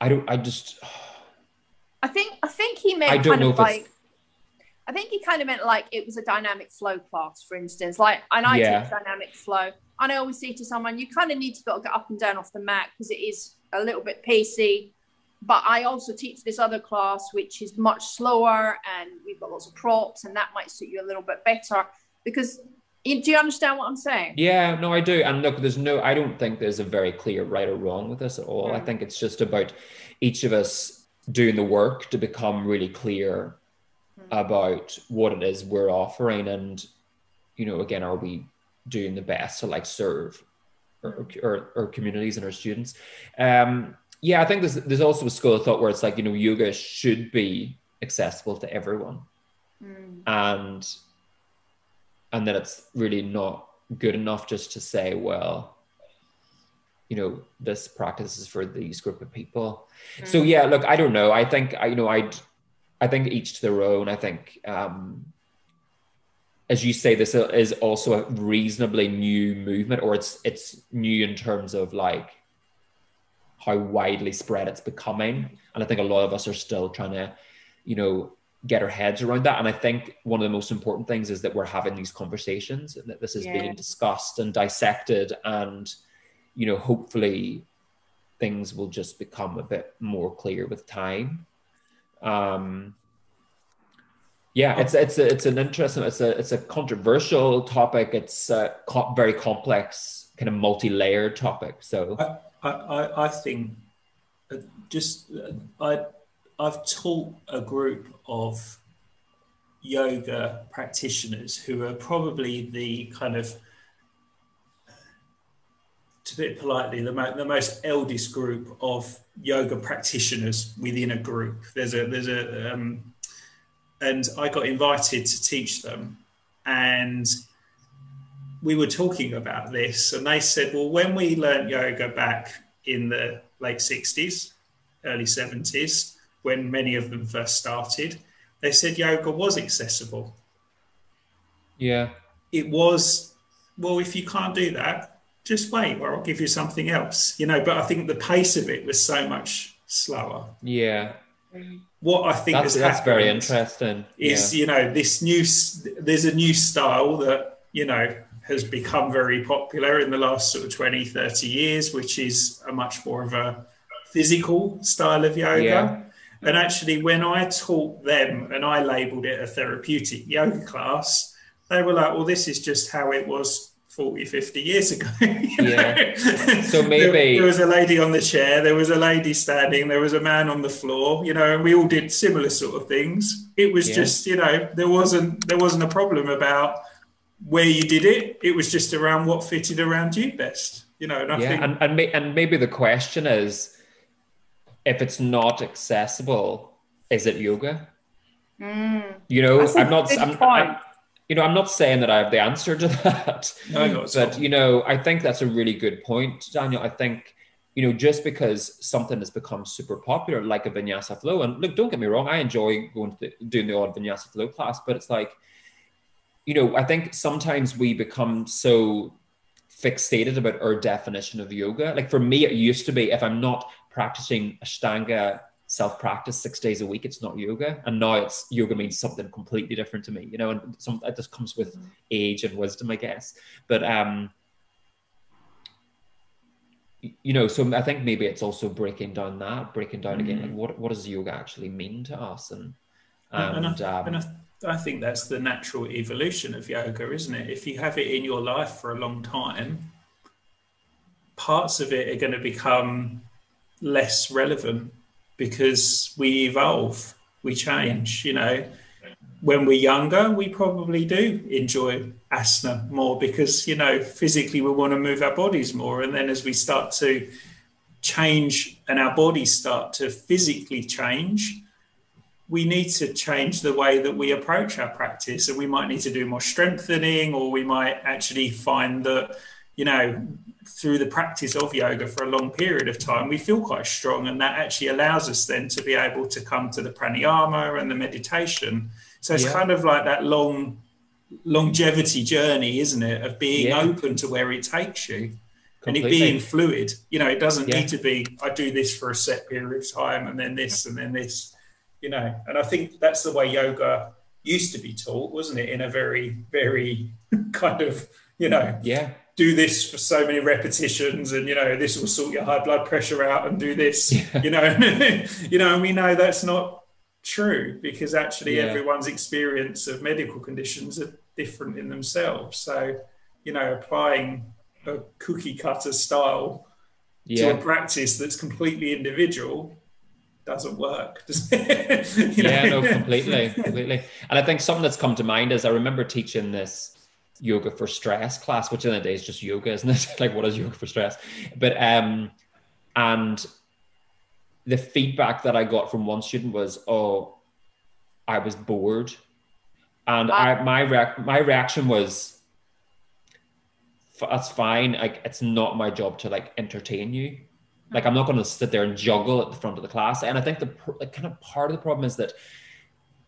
I don't. I just. I think I think he meant I don't know if like I think he kind of meant like it was a dynamic flow class, for instance. Like, and I yeah. teach dynamic flow. And I always say to someone, you kind of need to to get up and down off the mat because it is a little bit pacey. But I also teach this other class, which is much slower and we've got lots of props, and that might suit you a little bit better. Because do you understand what I'm saying? Yeah, no, I do. And look, there's no, I don't think there's a very clear right or wrong with this at all. Mm. I think it's just about each of us doing the work to become really clear about what it is we're offering and you know again are we doing the best to like serve our, our, our communities and our students um yeah i think there's there's also a school of thought where it's like you know yoga should be accessible to everyone mm. and and then it's really not good enough just to say well you know this practice is for these group of people mm. so yeah look i don't know i think i you know i'd I think each to their own. I think, um, as you say, this is also a reasonably new movement, or it's it's new in terms of like how widely spread it's becoming. And I think a lot of us are still trying to, you know, get our heads around that. And I think one of the most important things is that we're having these conversations and that this is yeah. being discussed and dissected and, you know, hopefully things will just become a bit more clear with time. Um, yeah, it's it's a, it's an interesting, it's a it's a controversial topic. It's a co- very complex, kind of multi-layered topic. So I I, I think uh, just uh, I I've taught a group of yoga practitioners who are probably the kind of to put it politely, the, mo- the most eldest group of yoga practitioners within a group. There's a there's a um, and I got invited to teach them, and we were talking about this, and they said, well, when we learned yoga back in the late '60s, early '70s, when many of them first started, they said yoga was accessible. Yeah, it was. Well, if you can't do that, just wait or I'll give you something else. You know, but I think the pace of it was so much slower. Yeah. What I think that's, that's very interesting. Is yeah. you know this new there's a new style that you know has become very popular in the last sort of 20 30 years which is a much more of a physical style of yoga yeah. and actually when i taught them and i labeled it a therapeutic yoga class they were like well this is just how it was 40, 50 years ago. yeah. So maybe there, there, was a lady on the chair, there was a lady standing, there was a man on the floor, you know, and we all did similar sort of things. It was yeah. just, you know, there wasn't there wasn't a problem about where you did it. It was just around what fitted around you best. You know, and I yeah, think and and, may, and maybe the question is if it's not accessible, is it yoga? Mm. You know, I'm not I'm, I'm, you know, I'm not saying that I have the answer to that. No, but you know, I think that's a really good point, Daniel. I think you know, just because something has become super popular, like a vinyasa flow, and look, don't get me wrong, I enjoy going to the, doing the odd vinyasa flow class, but it's like, you know, I think sometimes we become so fixated about our definition of yoga. Like for me, it used to be if I'm not practicing Ashtanga self practice six days a week, it's not yoga. And now it's yoga means something completely different to me, you know, and some that just comes with mm-hmm. age and wisdom, I guess. But um you know, so I think maybe it's also breaking down that, breaking down mm-hmm. again, like mm-hmm. what what does yoga actually mean to us? And and, and, I, um, and I, I think that's the natural evolution of yoga, isn't it? If you have it in your life for a long time, parts of it are going to become less relevant because we evolve, we change. You know, when we're younger, we probably do enjoy asana more because you know physically we want to move our bodies more, and then as we start to change and our bodies start to physically change we need to change the way that we approach our practice and we might need to do more strengthening or we might actually find that you know through the practice of yoga for a long period of time, we feel quite strong, and that actually allows us then to be able to come to the pranayama and the meditation. So it's yeah. kind of like that long longevity journey, isn't it, of being yeah. open to where it takes you. Completely. And it being fluid, you know, it doesn't yeah. need to be, I do this for a set period of time and then this and then this, you know. And I think that's the way yoga used to be taught, wasn't it? In a very, very kind of, you know, yeah, do this for so many repetitions and you know this will sort your high blood pressure out and do this yeah. you know you know and we know that's not true because actually yeah. everyone's experience of medical conditions are different in themselves so you know applying a cookie cutter style yeah. to a practice that's completely individual doesn't work. you know? Yeah, no, completely, completely. And I think something that's come to mind is I remember teaching this yoga for stress class, which in the day is just yoga, isn't it? like what is yoga for stress? But um, and the feedback that I got from one student was, "Oh, I was bored," and wow. I my reac- my reaction was, "That's fine. Like it's not my job to like entertain you. Like I'm not going to sit there and juggle at the front of the class." And I think the kind of part of the problem is that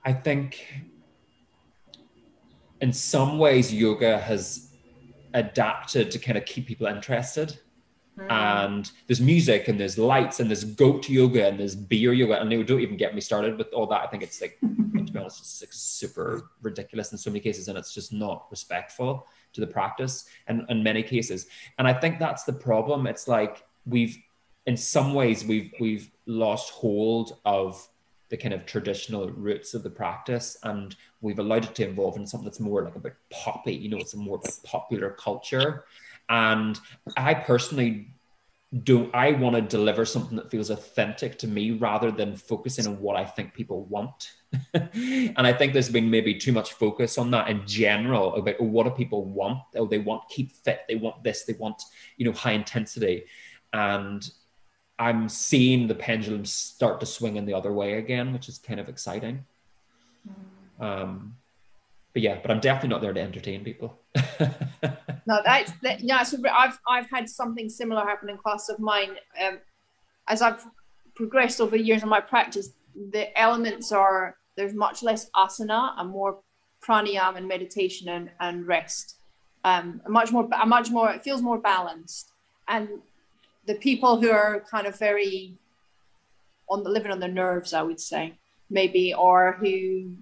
I think in some ways yoga has adapted to kind of keep people interested. Mm. and there's music and there's lights and there's goat yoga and there's beer yoga. And they don't even get me started with all that. I think it's like to be honest it's like super ridiculous in so many cases and it's just not respectful to the practice and in many cases. And i think that's the problem. It's like we've in some ways we've we've lost hold of the kind of traditional roots of the practice and we've allowed it to evolve in something that's more like a bit poppy you know it's a more popular culture. And i personally do i want to deliver something that feels authentic to me rather than focusing on what i think people want. And i think there's been maybe too much focus on that in general about oh, what do people want? Oh they want keep fit they want this they want you know high intensity. And I'm seeing the pendulum start to swing in the other way again, which is kind of exciting. Um, but yeah, but I'm definitely not there to entertain people. no, that's that, yeah. So I've I've had something similar happen in class of mine. Um, as I've progressed over the years in my practice, the elements are there's much less asana and more pranayama and meditation and, and rest. Um, much more, much more. It feels more balanced, and the people who are kind of very on the living on their nerves, I would say, maybe, or who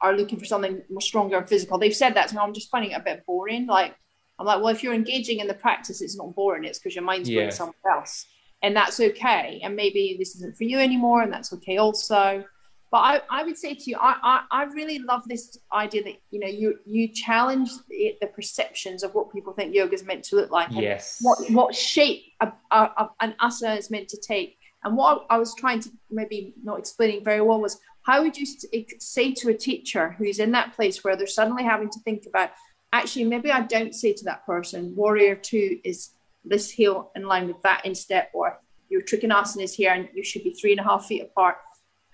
are looking for something more stronger and physical. They've said that to me. I'm just finding it a bit boring. Like I'm like, well, if you're engaging in the practice, it's not boring. It's because your mind's yeah. going somewhere else, and that's okay. And maybe this isn't for you anymore, and that's okay also. But I, I would say to you, I, I, I really love this idea that you know you you challenge the, the perceptions of what people think yoga is meant to look like. Yes. What what shape a, a, a, an asana is meant to take. And what I was trying to maybe not explaining very well was how would you say to a teacher who's in that place where they're suddenly having to think about actually maybe I don't say to that person warrior two is this heel in line with that instep or your trikonasana is here and you should be three and a half feet apart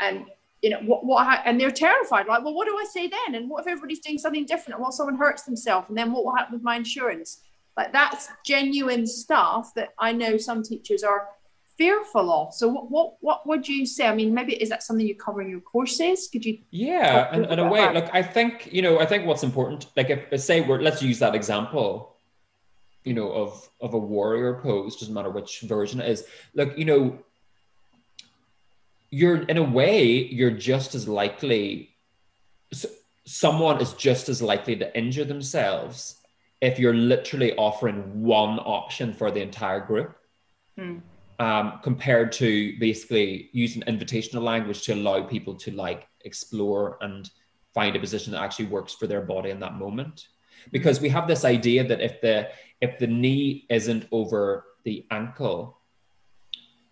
and you know what, what and they're terrified like well what do i say then? And what if everybody's doing something different? And what if someone hurts themselves. And then what will happen with my insurance? Like that's genuine stuff that i know some teachers are fearful of. So what what what would you say? I mean maybe is that something you cover in your courses? Could you yeah and in a way. that? look i think you know i think what's important like if say we're let's use that example you know of of a warrior pose doesn't matter which version it is. Look you know you're in a way you're just as likely someone is just as likely to injure themselves if you're literally offering one option for the entire group mm. um, compared to basically using invitational language to allow people to like explore and find a position that actually works for their body in that moment because we have this idea that if the if the knee isn't over the ankle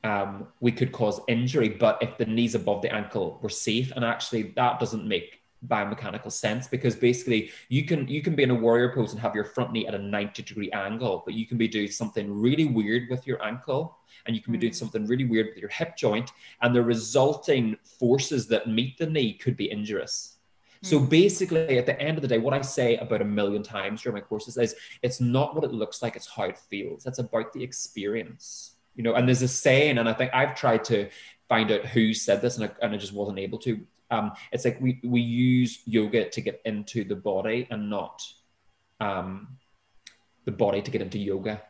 um, we could cause injury. But if the knees above the ankle were safe, and actually that doesn't make biomechanical sense because basically you can you can be in a warrior pose and have your front knee at a 90 degree angle but you can be doing something really weird with your ankle and you can be doing mm. something really weird with your hip joint and the resulting forces that meet the knee could be injurious so mm. basically, at the end of the day, what I say about a million times during my courses is it's not what it looks like, it's how it feels. It's about the experience you know and there's a saying and i think i've tried to find out who said this and I, and I just wasn't able to um, it's like we we use yoga to get into the body and not um, the body to get into yoga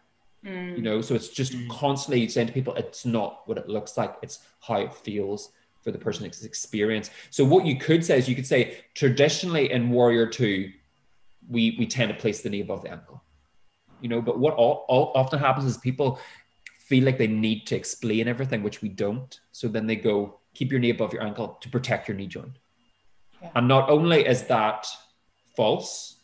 mm. you know so it's just mm. constantly saying to people it's not what it looks like it's how it feels for the person's experience so what you could say is you could say traditionally in warrior 2 we we tend to place the knee above the ankle you know but what all, all often happens is people feel like they need to explain everything, which we don't. So then they go, keep your knee above your ankle to protect your knee joint. Yeah. And not only is that false,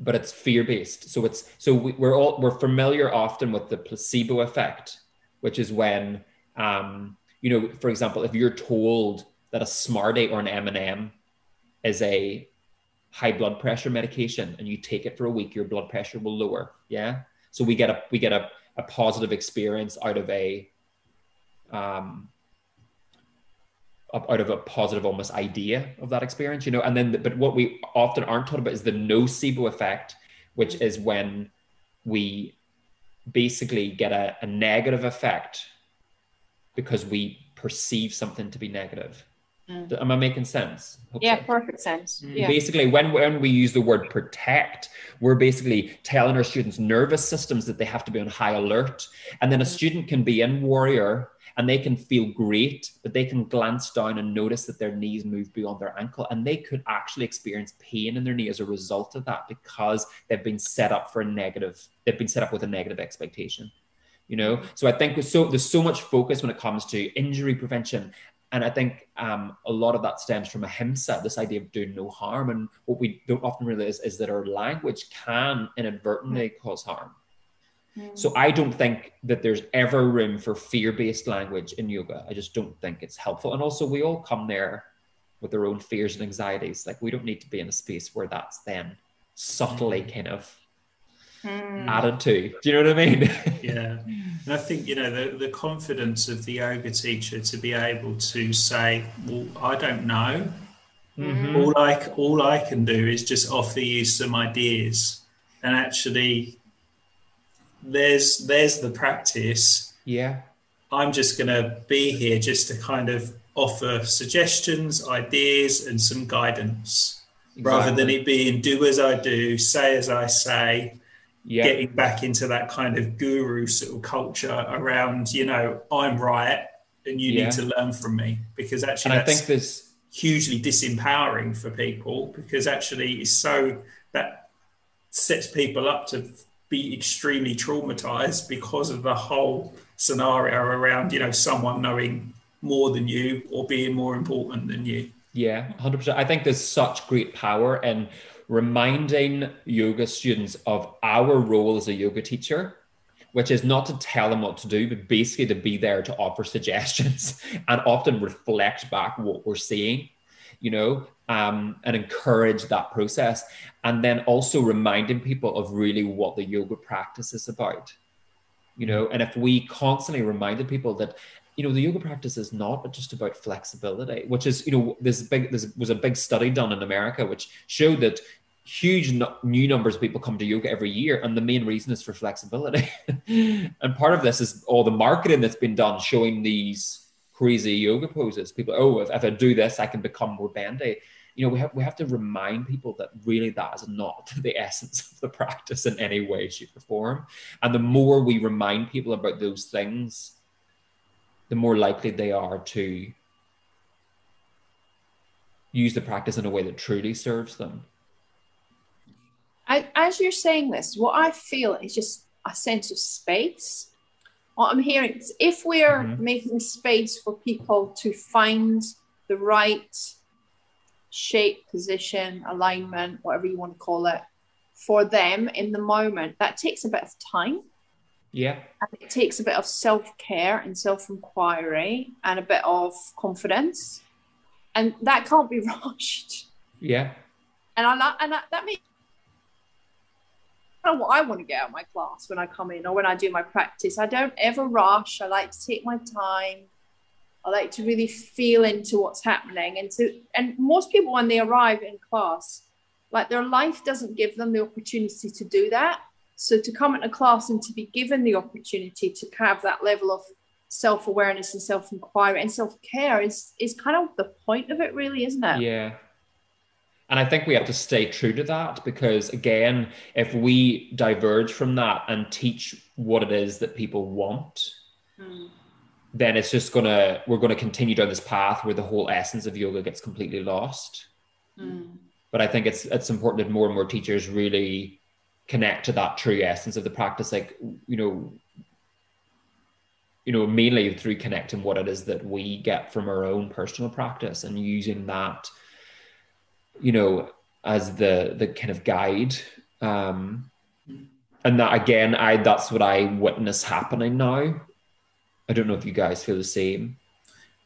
but it's fear based. So it's so we, are all we're familiar often with the placebo effect, which is when um, you know, for example, if you're told that a Smartie or an M and M is a high blood pressure medication and you take it for a week, your blood pressure will lower. Yeah. So we get a we get a a positive experience out of a um, out of a positive almost idea of that experience you know? And then but what we often aren't taught about is the nocebo effect which is when we basically get a, a negative effect because we perceive something to be negative Mm. Am I making sense? Hope yeah, so. perfect sense. Mm. Yeah. Basically, when, when we use the word protect, we're basically telling our students' nervous systems that they have to be on high alert. And then a mm. student can be in warrior and they can feel great, but they can glance down and notice that their knees move beyond their ankle. And they could actually experience pain in their knee as a result of that because they've been set up for a negative, they've been set up with a negative expectation you know so i think there's so there's so much focus when it comes to injury prevention and I think um, a lot of that stems from ahimsa, this idea of doing no harm. And what we don't often realize is that our language can inadvertently mm. cause harm. Mm. So I don't think that there's ever room for fear-based language in yoga. I just don't think it's helpful. And also, we all come there with our own fears and anxieties. Like we don't need to be in a space where that's then subtly mm. kind of mm. added to. Do you know what I mean? yeah. And I think, you know, the, the confidence of the yoga teacher to be able to say, well, I don't know. Mm-hmm. All I all I can do is just offer you some ideas, and actually, there's there's the practice. Yeah, I'm just going to be here just to kind of offer suggestions, ideas, and some guidance, exactly. rather than it being do as I do, say as I say, yeah. getting back into that kind of guru sort of culture around, you know, I'm right and you yeah. need to learn from me because actually and I think there's hugely disempowering for people because actually it's so that sets people up to be extremely traumatized because of the whole scenario around, you know, someone knowing more than you or being more important than you. Yeah, 100%. I think there's such great power in reminding yoga students of our role as a yoga teacher, which is not to tell them what to do, but basically to be there to offer suggestions and often reflect back what we're seeing, you know, um, and encourage that process. And then also reminding people of really what the yoga practice is about you know and if we constantly reminded people that you know the yoga practice is not just about flexibility which is you know this big this was a big study done in america which showed that huge no, new numbers of people come to yoga every year and the main reason is for flexibility. And part of this is all the marketing that's been done showing these crazy yoga poses. People oh if, if i do this i can become more bendy. You know we have we have to remind people that really that is not the essence of the practice in any way shape or form. And the more we remind people about those things the more likely they are to use the practice in a way that truly serves them I, as you're saying this what i feel is just a sense of space what i'm hearing is if we're mm-hmm. making space for people to find the right shape, position, alignment, whatever you want to call it, for them in the moment, that takes a bit of time. Yeah. And it takes a bit of self care and self inquiry and a bit of confidence. And that can't be rushed. Yeah. And I and I, that makes what I want to get out of my class when I come in or when I do my practice. I don't ever rush. I like to take my time. I like to really feel into what's happening. And so, and most people, when they arrive in class, like their life doesn't give them the opportunity to do that. So to come into class and to be given the opportunity to have that level of self-awareness and self-inquiry and self-care is is kind of the point of it really isn't it yeah and i think we have to stay true to that because again if we diverge from that and teach what it is that people want mm then it's just gonna we're gonna continue down this path where the whole essence of yoga gets completely lost. Mm. But I think it's it's important that more and more teachers really connect to that true essence of the practice, like you know, you know, mainly through connecting what it is that we get from our own personal practice and using that, you know, as the the kind of guide. Um, and that again, I that's what I witness happening now I don't know if you guys feel the same.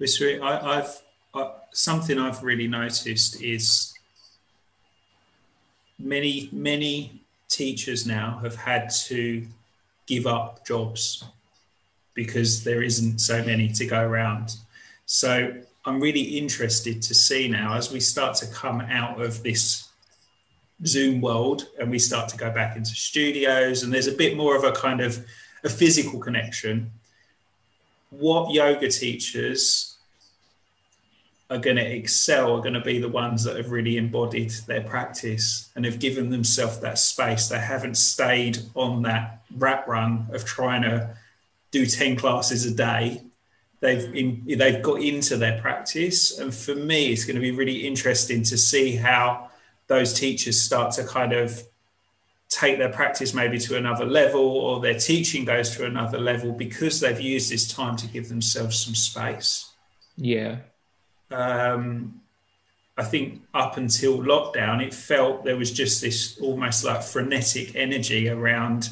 I, have I, something I've really noticed is many many teachers now have had to give up jobs because there isn't so many to go around. So I'm really interested to see now as we start to come out of this Zoom world and we start to go back into studios and there's a bit more of a kind of a physical connection what yoga teachers are going to excel are going to be the ones that have really embodied their practice and have given themselves that space. They haven't stayed on that rat run of trying to do 10 classes a day. They've in, they've got into their practice. And for me, it's going to be really interesting to see how those teachers start to kind of take their practice maybe to another level or their teaching goes to another level because they've used this time to give themselves some space. Yeah. Um, I think up until lockdown, it felt there was just this almost like frenetic energy around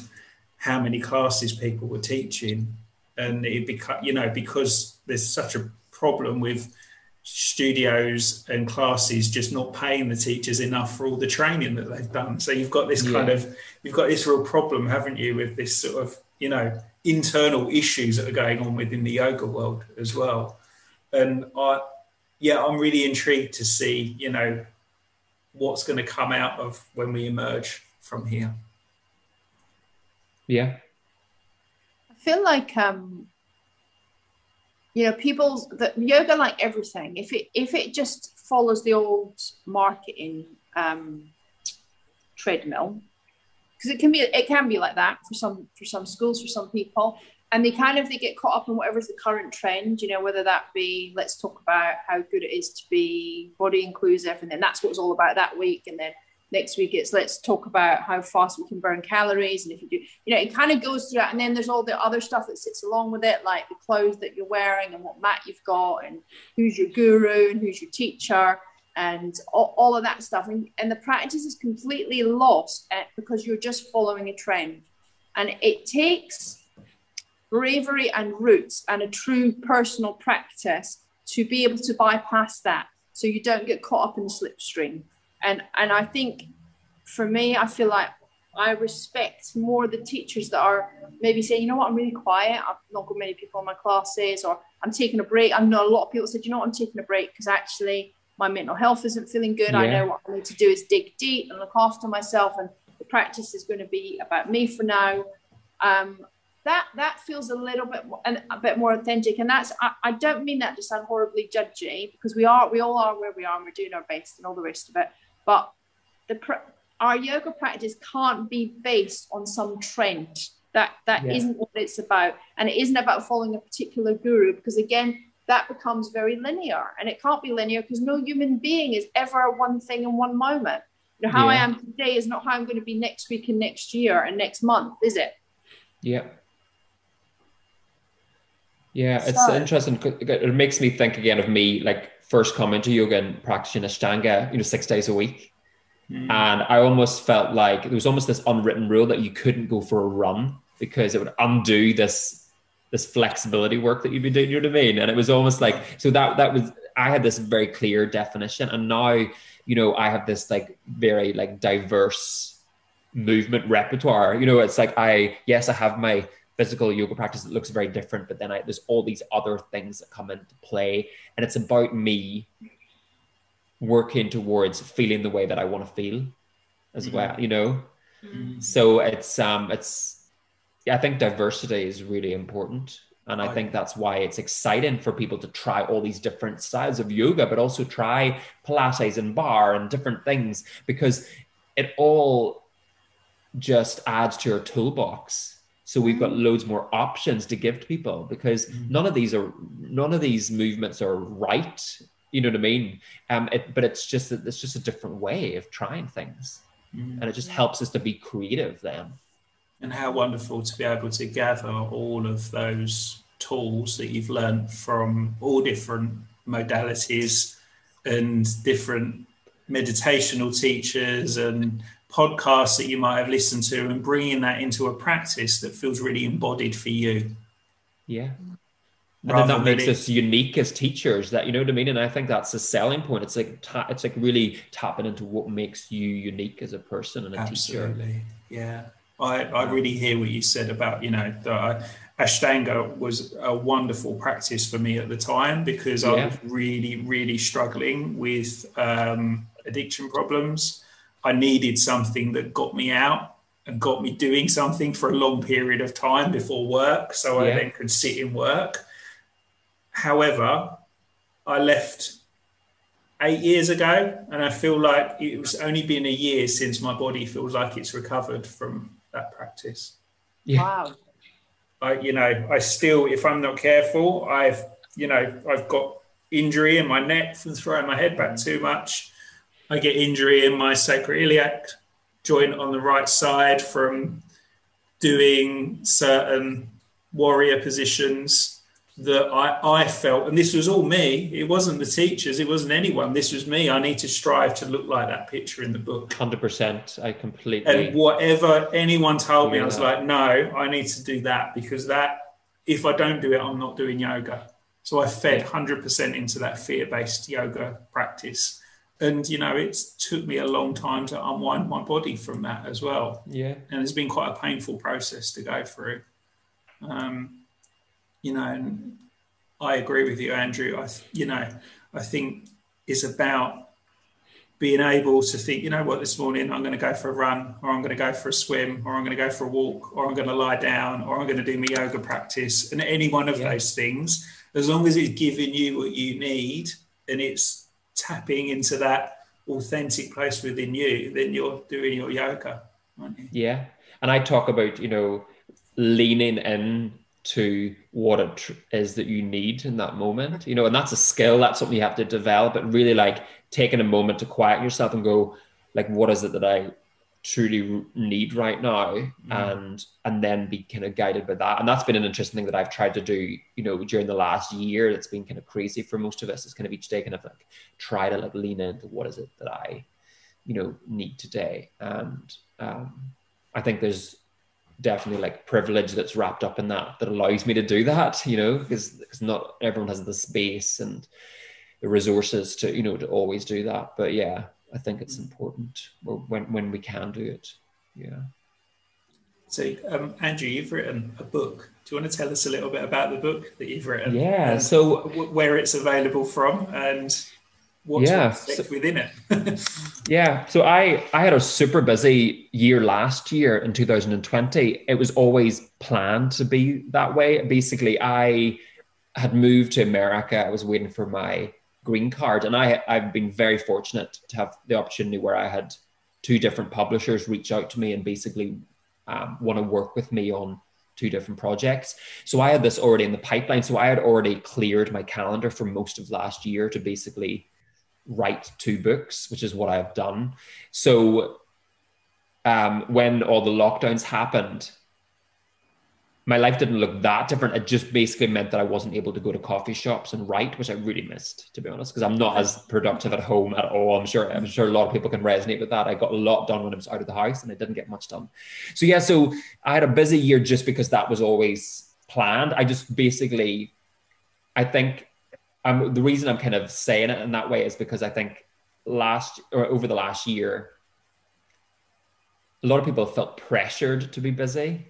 how many classes people were teaching. And it became, you know, because there's such a problem with studios and classes just not paying the teachers enough for all the training that they've done. So you've got this yeah. kind of you've got this real problem, haven't you, with this sort of you know internal issues that are going on within the yoga world as well. And I, yeah, I'm really intrigued to see you know what's going to come out of when we emerge from here. Yeah, I feel like um you know people's the yoga like everything if it if it just follows the old marketing um treadmill because it can be it can be like that for some for some schools for some people and they kind of they get caught up in whatever's the current trend you know whether that be let's talk about how good it is to be body inclusive and then that's what it's all about that week and then next week it's let's talk about how fast we can burn calories and if you do you know it kind of goes through that and then there's all the other stuff that sits along with it like the clothes that you're wearing and what mat you've got and who's your guru and who's your teacher and all, all of that stuff. And, and the practice is completely lost at, because you're just following a trend. And it takes bravery and roots and a true personal practice to be able to bypass that so you don't get caught up in the slipstream and and I think for me, I feel like I respect more the teachers that are maybe saying, you know what, I'm really quiet. I've not got many people in my classes, or I'm taking a break. I know a lot of people said, you know what, I'm taking a break because actually my mental health isn't feeling good. Yeah. I know what I need to do is dig deep and look after myself, and the practice is going to be about me for now. Um, that that feels a little bit more, a bit more authentic, and that's I, I don't mean that to sound horribly judgy because we are we all are where we are and we're doing our best and all the rest of it. But the our yoga practice can't be based on some trend. That that yeah. not what it's about, and it isn't about following a particular guru because again, that becomes very linear, and it can't be linear because no human being is ever one thing in one moment. You know, how yeah. I am today is not how I'm going to be next week and next year and next month, is it? Yeah. Yeah, it's so, interesting. It makes me think again of me, like first coming to yoga and practicing Ashtanga, you know, six days a week. Mm. And I almost felt like there was almost this unwritten rule that you couldn't go for a run because it would undo this this flexibility work that you'd be doing. You know what I mean? And it was almost like so that that was I had this very clear definition, and now you know I have this like very like diverse movement repertoire. You know, it's like I yes I have my physical yoga practice that looks very different, but then I, there's all these other things that come into play, and it's about me working towards feeling the way that I want to feel as mm-hmm. well. You know, mm-hmm. so it's um it's yeah, I think diversity is really important. And I think that's why it's exciting for people to try all these different styles of yoga, but also try Pilates and barre and different things because it all just adds to your toolbox so we've got loads more options to give to people because mm. none of these are none of these movements are right you know what i mean um it, but it's just that it's just a different way of trying things mm. and it just helps us to be creative then and how wonderful to be able to gather all of those tools that you've learned from all different modalities and different meditational teachers and podcasts that you might have listened to and bringing that into a practice that feels really embodied for you. Yeah. And then that makes us unique as teachers that you know what I mean and I think that's the selling point it's like ta- it's like really tapping into what makes you unique as a person and a Absolutely. teacher yeah I, I really hear what you said about you know the Ashtanga was a wonderful practice for me at the time because yeah. I was really really struggling with um, addiction problems I needed something that got me out and got me doing something for a long period of time before work so yeah. I then could sit in work. However, I left eight years ago and I feel like it was only been a year since my body feels like it's recovered from that practice. Yeah. Wow. I, you know, I still, if I'm not careful, I've, you know, I've got injury in my neck from throwing my head back too much. I get injury in my sacroiliac joint on the right side from doing certain warrior positions that I, I felt, and this was all me. It wasn't the teachers, it wasn't anyone. This was me. I need to strive to look like that picture in the book. Hundred percent. I completely. And whatever anyone told me, I was that. like, no, I need to do that because that. If I don't do it, I'm not doing yoga. So I fed hundred percent into that fear-based yoga practice and you know it took me a long time to unwind my body from that as well. Yeah. And it's been quite a painful process to go through. Um, you know and i agree with you andrew. I you know i think it's about being able to think you know what this morning i'm going to go for a run or i'm going to go for a swim or i'm going to go for a walk or i'm going to lie down or i'm going to do my yoga practice and any one of yeah. those things. As long as it's giving you what you need and it's tapping into that authentic place within you, then you're doing your yoga, aren't you? Yeah. And I talk about, you know, leaning in to what it is that you need in that moment, you know, and that's a skill, that's something you have to develop, but really like taking a moment to quiet yourself and go, like what is it that I truly need right now mm. and and then be kind of guided by that. And that's been an interesting thing that i've tried to do you know during the last year. That's been kind of crazy for most of us. Is kind of each day kind of like try to like lean into what is it that i you know need today. And um i think there's definitely like privilege that's wrapped up in that that allows me to do that you know because because not everyone has the space and the resources to you know to always do that. But yeah I think it's important when when we can do it. Yeah. So, um, Andrew, you've written a book. Do you want to tell us a little bit about the book that you've written? Yeah. So, where it's available from and what's yeah, so, within it? yeah. So, I I had a super busy year last year in 2020. It was always planned to be that way. Basically, I had moved to America. I was waiting for my green card. And I, I've been very fortunate to have the opportunity where I had two different publishers reach out to me and basically um, want to work with me on two different projects. So I had this already in the pipeline. So I had already cleared my calendar for most of last year to basically write two books, which is what I've done. So um, when all the lockdowns happened, my life didn't look that different. It just basically meant that I wasn't able to go to coffee shops and write, which I really missed, to be honest, because I'm not as productive at home at all. I'm sure I'm sure a lot of people can resonate with that. I got a lot done when I was out of the house and I didn't get much done. So yeah, so I had a busy year just because that was always planned. I just basically I think I'm the reason I'm kind of saying it in that way is because I think last or over the last year, a lot of people felt pressured to be busy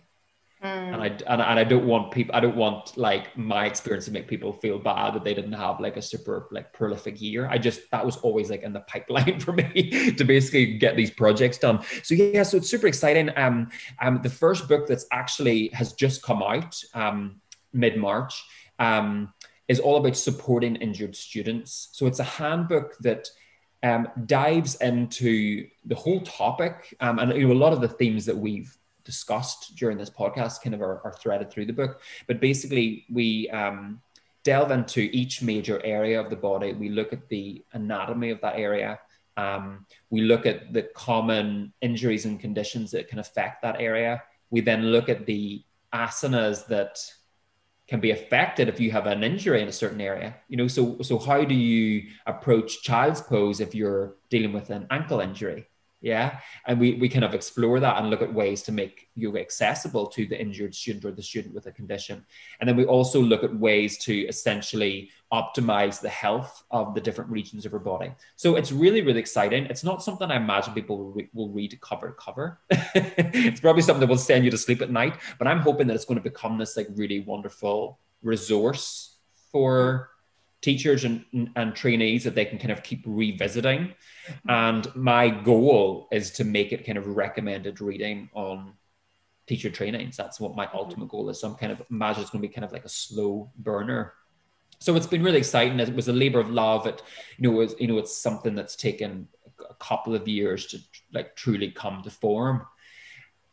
Mm. And I and, and I don't want people I don't want like my experience to make people feel bad that they didn't have like a super like prolific year. I just that was always like in the pipeline for me to basically get these projects done. So yeah, so it's super exciting. Um, um the first book that's actually has just come out um mid-March um is all about supporting injured students. So it's a handbook that um, dives into the whole topic um, and you know a lot of the themes that we've discussed during this podcast kind of are, are threaded through the book. But basically, we um, delve into each major area of the body. We look at the anatomy of that area. Um, we look at the common injuries and conditions that can affect that area. We then look at the asanas that can be affected if you have an injury in a certain area you know so so how do you approach child's pose if you're dealing with an ankle injury yeah and we, we kind of explore that and look at ways to make yoga accessible to the injured student or the student with a condition. And then we also look at ways to essentially optimize the health of the different regions of our body. So it's really really exciting. It's not something i imagine people will, re- will read cover to cover. It's probably something that will send you to sleep at night but i'm hoping that it's going to become this like really wonderful resource for teachers and, and trainees that they can kind of keep revisiting. Mm-hmm. And my goal is to make it kind of recommended reading on teacher trainings. That's what my mm-hmm. ultimate goal is. So I'm kind of imagine it's going to be kind of like a slow burner. So it's been really exciting. It was a labor of love. It, you know, was, you know, it's something that's taken a couple of years to like truly come to form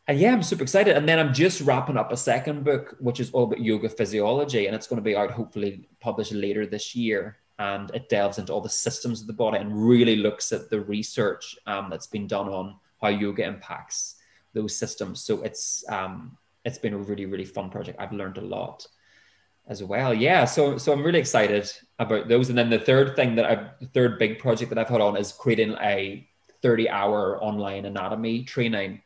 and yeah, I'm super excited. And then I'm just wrapping up a second book, which is all about yoga physiology, and it's going to be out hopefully published later this year. And it delves into all the systems of the body and really looks at the research um, that's been done on how yoga impacts those systems. So it's um, it's been a really really fun project. I've learned a lot as well. Yeah, so so I'm really excited about those. And then the third thing that I, the third big project that I've had on is creating a 30 hour online anatomy training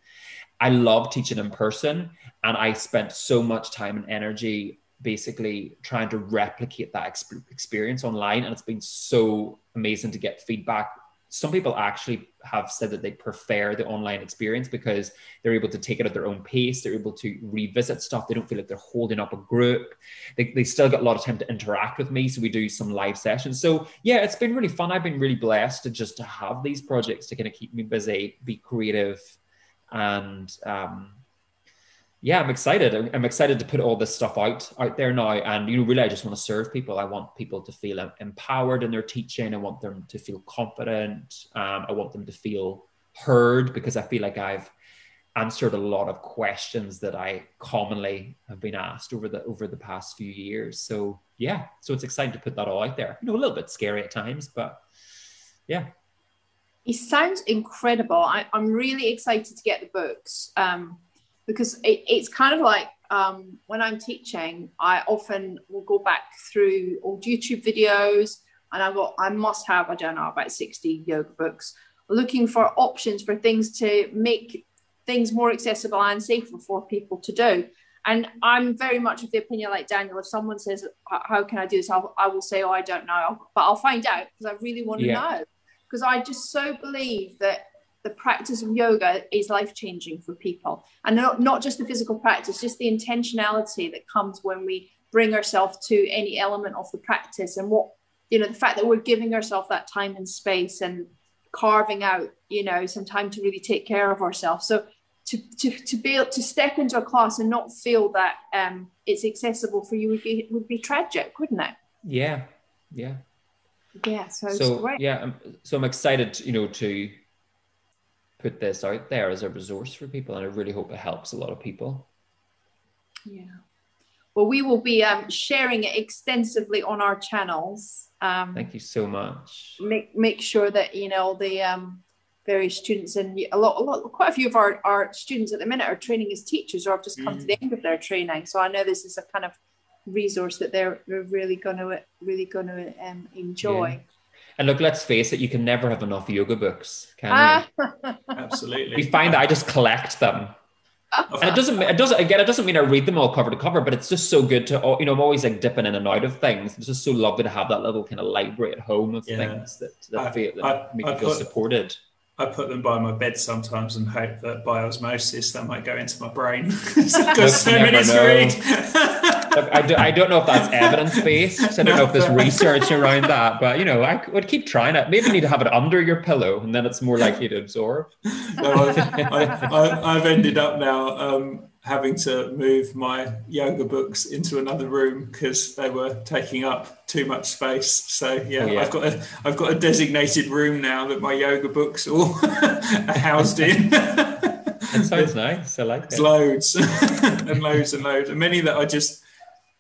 I love teaching in person, and I spent so much time and energy basically trying to replicate that experience online, and it's been so amazing to get feedback. Some people actually have said that they prefer the online experience because they're able to take it at their own pace. They're able to revisit stuff. They don't feel like they're holding up a group. They, they still get a lot of time to interact with me. So we do some live sessions. So yeah, it's been really fun. I've been really blessed to just to have these projects to kind of keep me busy, be creative, and um, yeah, I'm excited. I'm excited to put all this stuff out out there now. And you know, really, I just want to serve people. I want people to feel empowered in their teaching. I want them to feel confident. Um, I want them to feel heard because I feel like I've answered a lot of questions that I commonly have been asked over the over the past few years. So yeah, so it's exciting to put that all out there. You know, a little bit scary at times, but yeah. He sounds incredible. I, am really excited to get the books um, because it, it's kind of like um, when I'm teaching, I often will go back through old YouTube videos and I've got, I must have, I don't know, about 60 yoga books looking for options for things to make things more accessible and safer for people to do. And I'm very much of the opinion, like Daniel, if someone says, How can I do this? I'll, I will say, Oh, I don't know, but I'll find out because I really want to yeah. know. Because I just so believe that the practice of yoga is life changing for people. And not, not just the physical practice, just the intentionality that comes when we bring ourselves to any element of the practice and what, you know, the fact that we're giving ourselves that time and space and carving out, you know, some time to really take care of ourselves. So to, to, to be able to step into a class and not feel that um, it's accessible for you would be would be tragic, wouldn't it? Yeah, yeah, yeah. So, so yeah, I'm, so I'm excited, you know, to put this out there as a resource for people, and I really hope it helps a lot of people. Yeah. Well, we will be um, sharing it extensively on our channels. Um, Thank you so much. Make make sure that you know the um, various students and a lot, a lot, quite a few of our, our students at the minute are training as teachers or have just come mm. to the end of their training. So I know this is a kind of resource that they're, they're really going to really going to um, enjoy. Yeah. And look, let's face it, you can never have enough yoga books, can you? Absolutely. We find that I just collect them. and it doesn't it doesn't again it doesn't mean I read them all cover to cover, but it's just so good to you know I'm always like dipping in and out of things. It's just so lovely to have that little kind of library at home of yeah. things that that, I, feel, that I, make I you feel put, supported. I put them by my bed sometimes and hope that by osmosis that might go into my brain. Got so many to read. I, do, I don't know if that's evidence based. I don't know if there's research around that, but you know, I would keep trying it. Maybe you need to have it under your pillow, and then it's more likely to absorb. No, I've, I, have ended up now um, having to move my yoga books into another room because they were taking up too much space. So yeah, yeah, I've got a I've got a designated room now that my yoga books all are housed in. It sounds nice. I like it. loads and loads and loads, and many that I just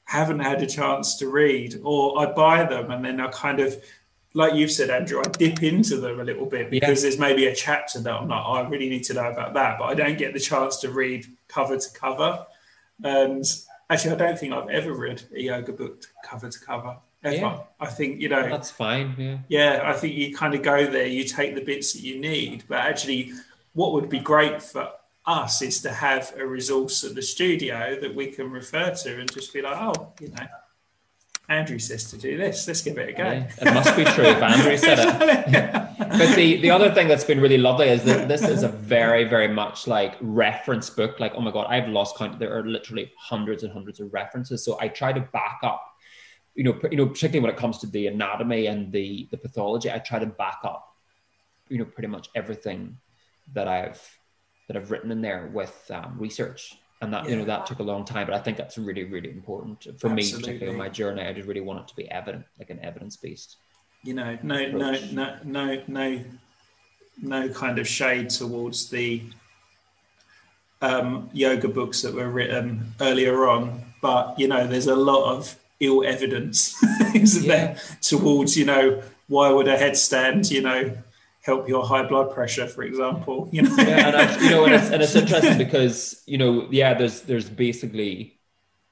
haven't had a chance to read, or I buy them and then I kind of like you've said, Andrew, I dip into them a little bit because yeah. there's maybe a chapter that I'm like, oh, I really need to know about that, but I don't get the chance to read cover to cover. And actually, I don't think I've ever read a yoga book cover to cover ever. Yeah. I think you know that's fine. Yeah, yeah. I think you kind of go there, you take the bits that you need, but actually, what would be great for us is to have a resource at the studio that we can refer to and just be like, oh, you know Andrew says to do this. Let's give it a go. Yeah, it must be true if Andrew said it. but the, the other thing that's been really lovely is that this is a very, very much like reference book. Like, oh my God, I've lost count. There are literally hundreds and hundreds of references. So I try to back up, you know, you know, particularly when it comes to the anatomy and the, the pathology, I try to back up, you know, pretty much everything that I've that I've written in there with um, research and that yeah. you know that took a long time but i think that's really really important for Absolutely. me particularly on my journey i just really want it to be evident like an evidence-based you know no approach. no no no no no kind of shade towards the um, yoga books that were written earlier on but you know there's a lot of ill evidence isn't yeah. there towards you know why would a headstand you know help your high blood pressure, for example. You know, yeah, and I, you know, and it's, and it's interesting because you know, yeah, there's there's basically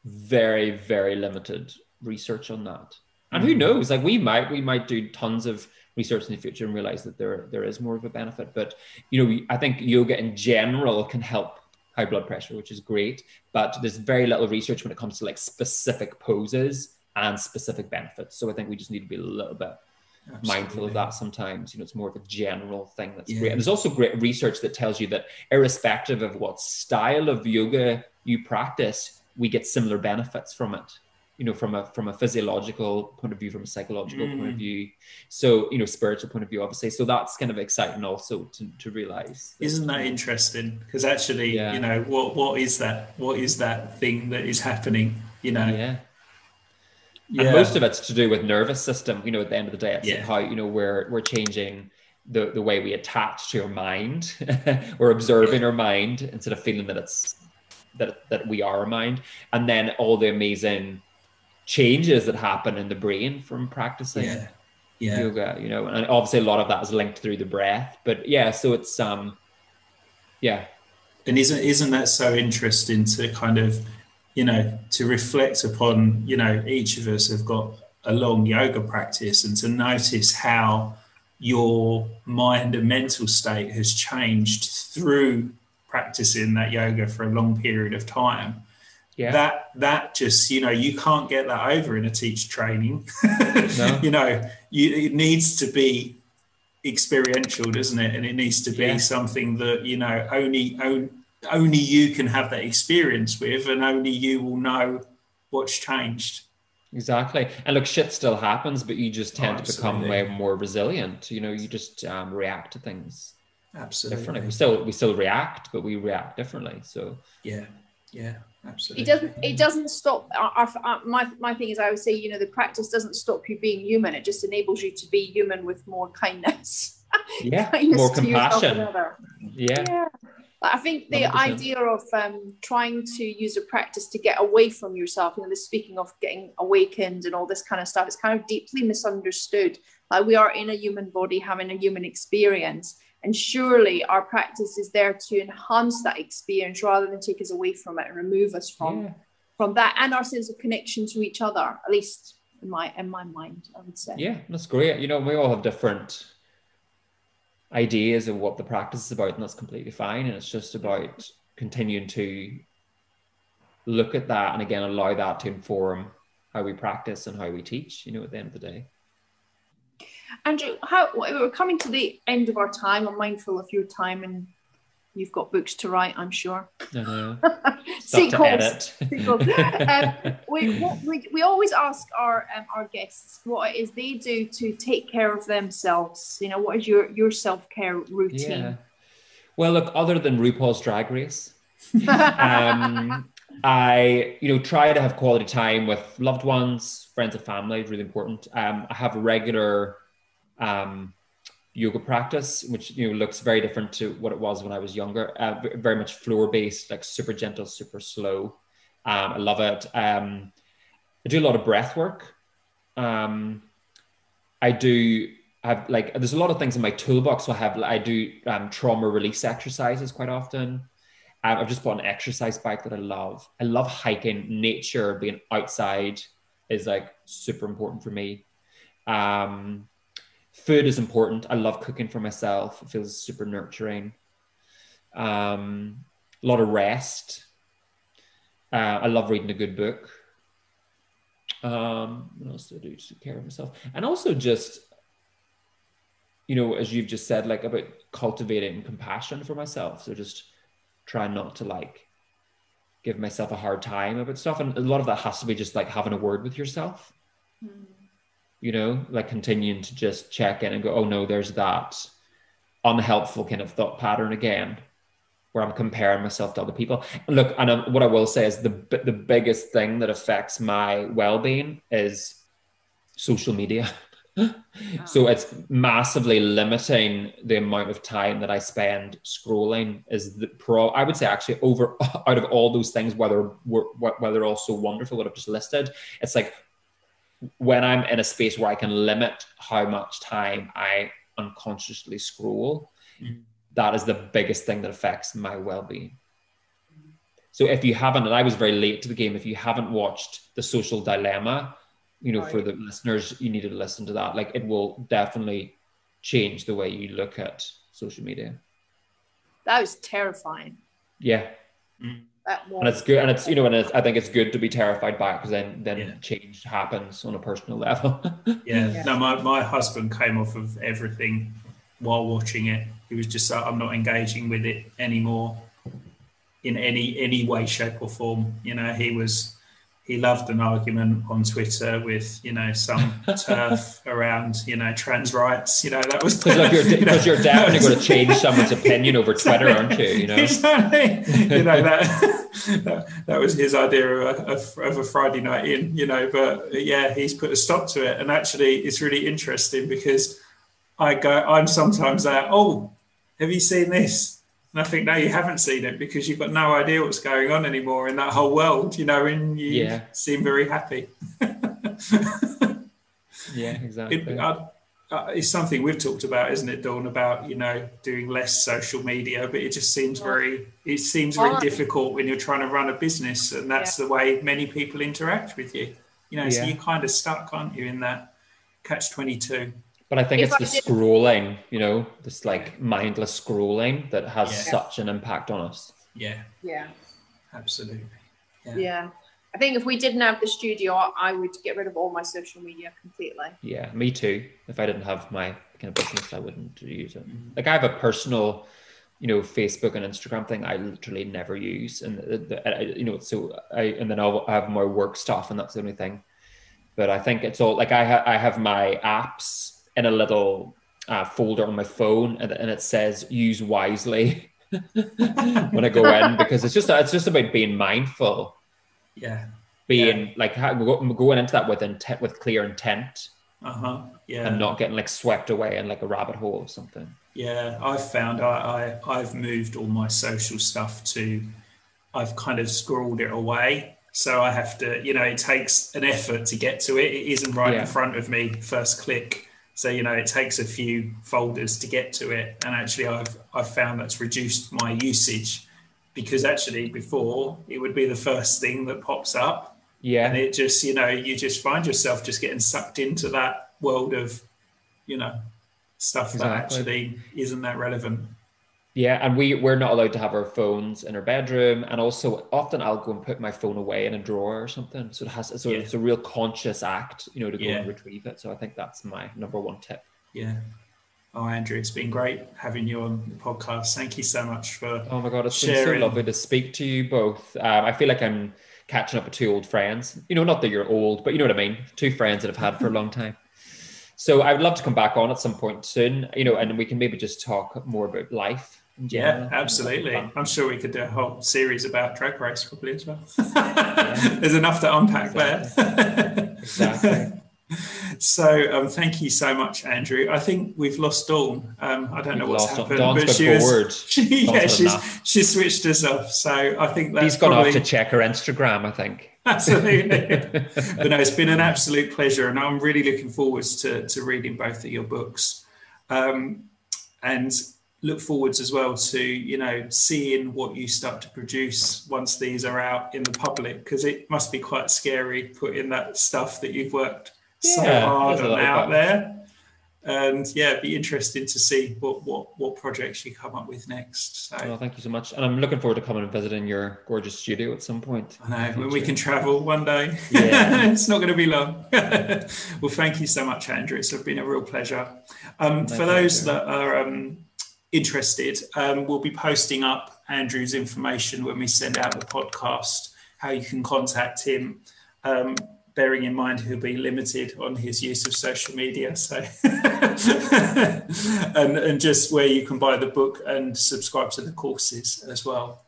very very limited research on that, and who mm-hmm. knows? Like we might we might do tons of research in the future and realize that there there is more of a benefit. But you know, I think yoga in general can help high blood pressure, which is great. But there's very little research when it comes to like specific poses and specific benefits. So I think we just need to be a little bit Absolutely. mindful of that sometimes. You know, it's more of a general thing that's yeah. great. And there's also great research that tells you that irrespective of what style of yoga you practice, we get similar benefits from it. You know, from a from a physiological point of view, from a psychological mm. point of mm. view. So, you know, spiritual point of view, obviously. So that's kind of exciting also to, to realize. That, Isn't that interesting? Because actually, yeah. you know, what what is that? What is that thing that is happening? You know, yeah yeah. and most of it's to do with nervous system you know at the end of the day it's yeah. how you know we're we're changing the the way we attach to our mind we're observing our mind instead of feeling that it's that that we are a mind and then all the amazing changes that happen in the brain from practicing yeah yeah. yoga, you know, and obviously a lot of that is linked through the breath. But yeah, so it's um, yeah. And isn't isn't that so interesting to kind of, you know, to reflect upon, you know, each of us have got a long yoga practice and to notice how your mind and mental state has changed through practicing that yoga for a long period of time yeah. that that just you know you can't get that over in a teacher training no. you know you, it needs to be experiential doesn't it and it needs to be yeah. something that you know only only only you can have that experience with and only you will know what's changed exactly and look shit still happens but you just tend oh, to become way more resilient you know you just um, react to things absolutely differently we still we still react but we react differently so yeah yeah absolutely. It doesn't. It doesn't stop. Our, our, my my thing is, I would say, you know, the practice doesn't stop you being human. It just enables you to be human with more kindness. Yeah, kindness more compassion. Yeah. yeah. I think the 100%. idea of um, trying to use a practice to get away from yourself, you know, this speaking of getting awakened and all this kind of stuff, it's kind of deeply misunderstood. Like we are in a human body having a human experience and surely our practice is there to enhance that experience rather than take us away from it and remove us from yeah. from that and our sense of connection to each other, at least in my in my mind, I would say. Yeah, that's great. You know, we all have different ideas of what the practice is about, and that's completely fine. And it's just about continuing to look at that and again allow that to inform how we practice and how we teach, you know, at the end of the day. Andrew, how we're coming to the end of our time. I'm mindful of your time and you've got books to write, I'm sure. Uh-huh. Sequels. um, we, we, we always ask our um, our guests what it is they do to take care of themselves. You know, what is your your self care routine? Yeah. Well, look, other than RuPaul's Drag Race, um, I you know try to have quality time with loved ones, friends, and family. It's Really important. Um, I have a regular um, yoga practice, which you know looks very different to what it was when I was younger. Uh, very much floor based, like super gentle, super slow. Um, I love it. Um, I do a lot of breath work. Um, I do have like there's a lot of things in my toolbox. So I have I do um, trauma release exercises quite often. Um, I've just bought an exercise bike that I love. I love hiking. Nature, being outside, is like super important for me. Um, food is important. I love cooking for myself. It feels super nurturing. Um, a lot of rest. Uh, I love reading a good book. Um, what else do I do to take care of myself? And also just, you know, as you've just said, like about cultivating compassion for myself. So just try not to like give myself a hard time about stuff. And a lot of that has to be just like having a word with yourself. Mm you know, like continuing to just check in and go, oh no, there's that unhelpful kind of thought pattern again, where I'm comparing myself to other people. look, and um, what I will say is the the biggest thing that affects my well being is social media. so it's massively limiting the amount of time that I spend scrolling. Is the pro? I would say actually over out of all those things, whether whether they're all so wonderful what I've just listed, it's like when I'm in a space where I can limit how much time I unconsciously scroll, mm-hmm. that is the biggest thing that affects my well-being. So if you haven't, and I was very late to the game, if you haven't watched The Social Dilemma, you know, right. for the listeners, you need to listen to that. Like it will definitely change the way you look at social media. That was terrifying. Yeah. Mm and it's good and it's you know and it's, i think it's good to be terrified by it because then then yeah. change happens on a personal level yeah. yeah. no my, my husband came off of everything while watching it he was just like i'm not engaging with it anymore in any any way shape or form you know he was he loved an argument on Twitter with you know some TERF around you know trans rights. You know that was because you're, you know, you're, definitely going to change someone's opinion over Twitter, aren't you? You know, exactly. you know that, that, that was his idea of a, of a Friday night in. You know, but yeah, he's put a stop to it, and actually, it's really interesting because I go, I'm sometimes there. Oh, have you seen this? And I think no, you haven't seen it because you've got no idea what's going on anymore in that whole world, you know, and you yeah. seem very happy. yeah, exactly. It, I, uh, it's something we've talked about, isn't it, Dawn? About you know doing less social media, but it just seems very it seems very difficult when you're trying to run a business, and that's yeah. the way many people interact with you. You know, yeah. so you're kind of stuck, aren't you, in that catch twenty two. But I think if it's I the did... scrolling, you know, this like mindless scrolling that has yeah. such an impact on us. Yeah. Yeah. Absolutely. Yeah. yeah. I think if we didn't have the studio, I would get rid of all my social media completely. Yeah, me too. If I didn't have my kind of business, I wouldn't use it. Mm-hmm. Like I have a personal, you know, Facebook and Instagram thing. I literally never use, and the, the, you know, so I and then I'll have my work stuff, and that's the only thing. But I think it's all like I ha- I have my apps in a little uh, folder on my phone, and, and it says use wisely. When I go in because it's just it's just about being mindful. Yeah. Being yeah. like going into that with intent with clear intent. Uh-huh. Yeah. And not getting like swept away in like a rabbit hole or something. Yeah i've found I, I i've moved all my social stuff to i've kind of scrolled it away. So i have to you know it takes an effort to get to it. It isn't right yeah. in front of me first click so you know it takes a few folders to get to it and actually i've i've found that's reduced my usage because actually before it would be the first thing that pops up. Yeah. And it just, you know, you just find yourself just getting sucked into that world of, you know, stuff exactly. that actually isn't that relevant. Yeah, and we we're not allowed to have our phones in our bedroom, and also often I'll go and put my phone away in a drawer or something. So it has so yeah. it's a real conscious act, you know, to go yeah. and retrieve it. So I think that's my number one tip. Yeah, Oh, Andrew, it's been great having you on the podcast. Thank you so much for. Oh my God, it's sharing. been so lovely to speak to you both. Um, I feel like I'm catching up with two old friends. You know, not that you're old, but you know what I mean. Two friends that I've had for a long time. So I would love to come back on at some point soon. You know, and we can maybe just talk more about life. Yeah, absolutely. I'm sure we could do a whole series about drag race probably as well. yeah. There's enough to unpack exactly. there. exactly. So um, thank you so much, Andrew. I think we've lost Dawn. Um, I don't we've know what's happened, Dawn's but she was, she, yeah, she's she switched us off. So I think that's he's gone probably, off to check her Instagram. I think absolutely. but no, it's been an absolute pleasure, and I'm really looking forward to to reading both of your books, um, and look forwards as well to you know seeing what you start to produce once these are out in the public because it must be quite scary putting that stuff that you've worked so hard and out there. And yeah, it'd be interesting to see what, what, what projects you come up with next. So well, thank you so much. And I'm looking forward to coming and visiting your gorgeous studio at some point. I know, when we can travel one day. Yeah. it's not going to be long. well, thank you so much, Andrew. It's been a real pleasure. Um, for those that are um, interested, um, we'll be posting up Andrew's information when we send out the podcast, how you can contact him. Um, bearing in mind he'll be limited on his use of social media. So, and, and just where you can buy the book and subscribe to the courses as well.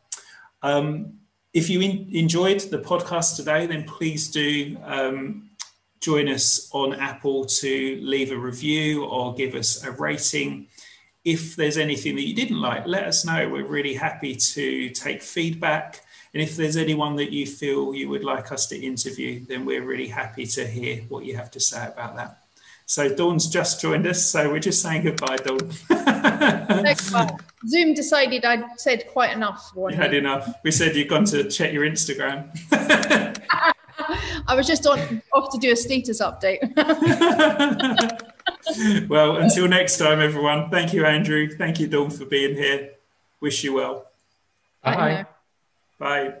Um, if you in, enjoyed the podcast today, then please do um, join us on Apple to leave a review or give us a rating. If there's anything that you didn't like, let us know. We're really happy to take feedback. And if there's anyone that you feel you would like us to interview, then we're really happy to hear what you have to say about that. So Dawn's just joined us, so we're just saying goodbye, Dawn. Zoom decided I'd said quite enough. You had enough. We said you've gone to check your Instagram. I was just on off to do a status update. well, until next time, everyone. Thank you, Andrew. Thank you, Dawn, for being here. Wish you well. Bye. Bye. Bye.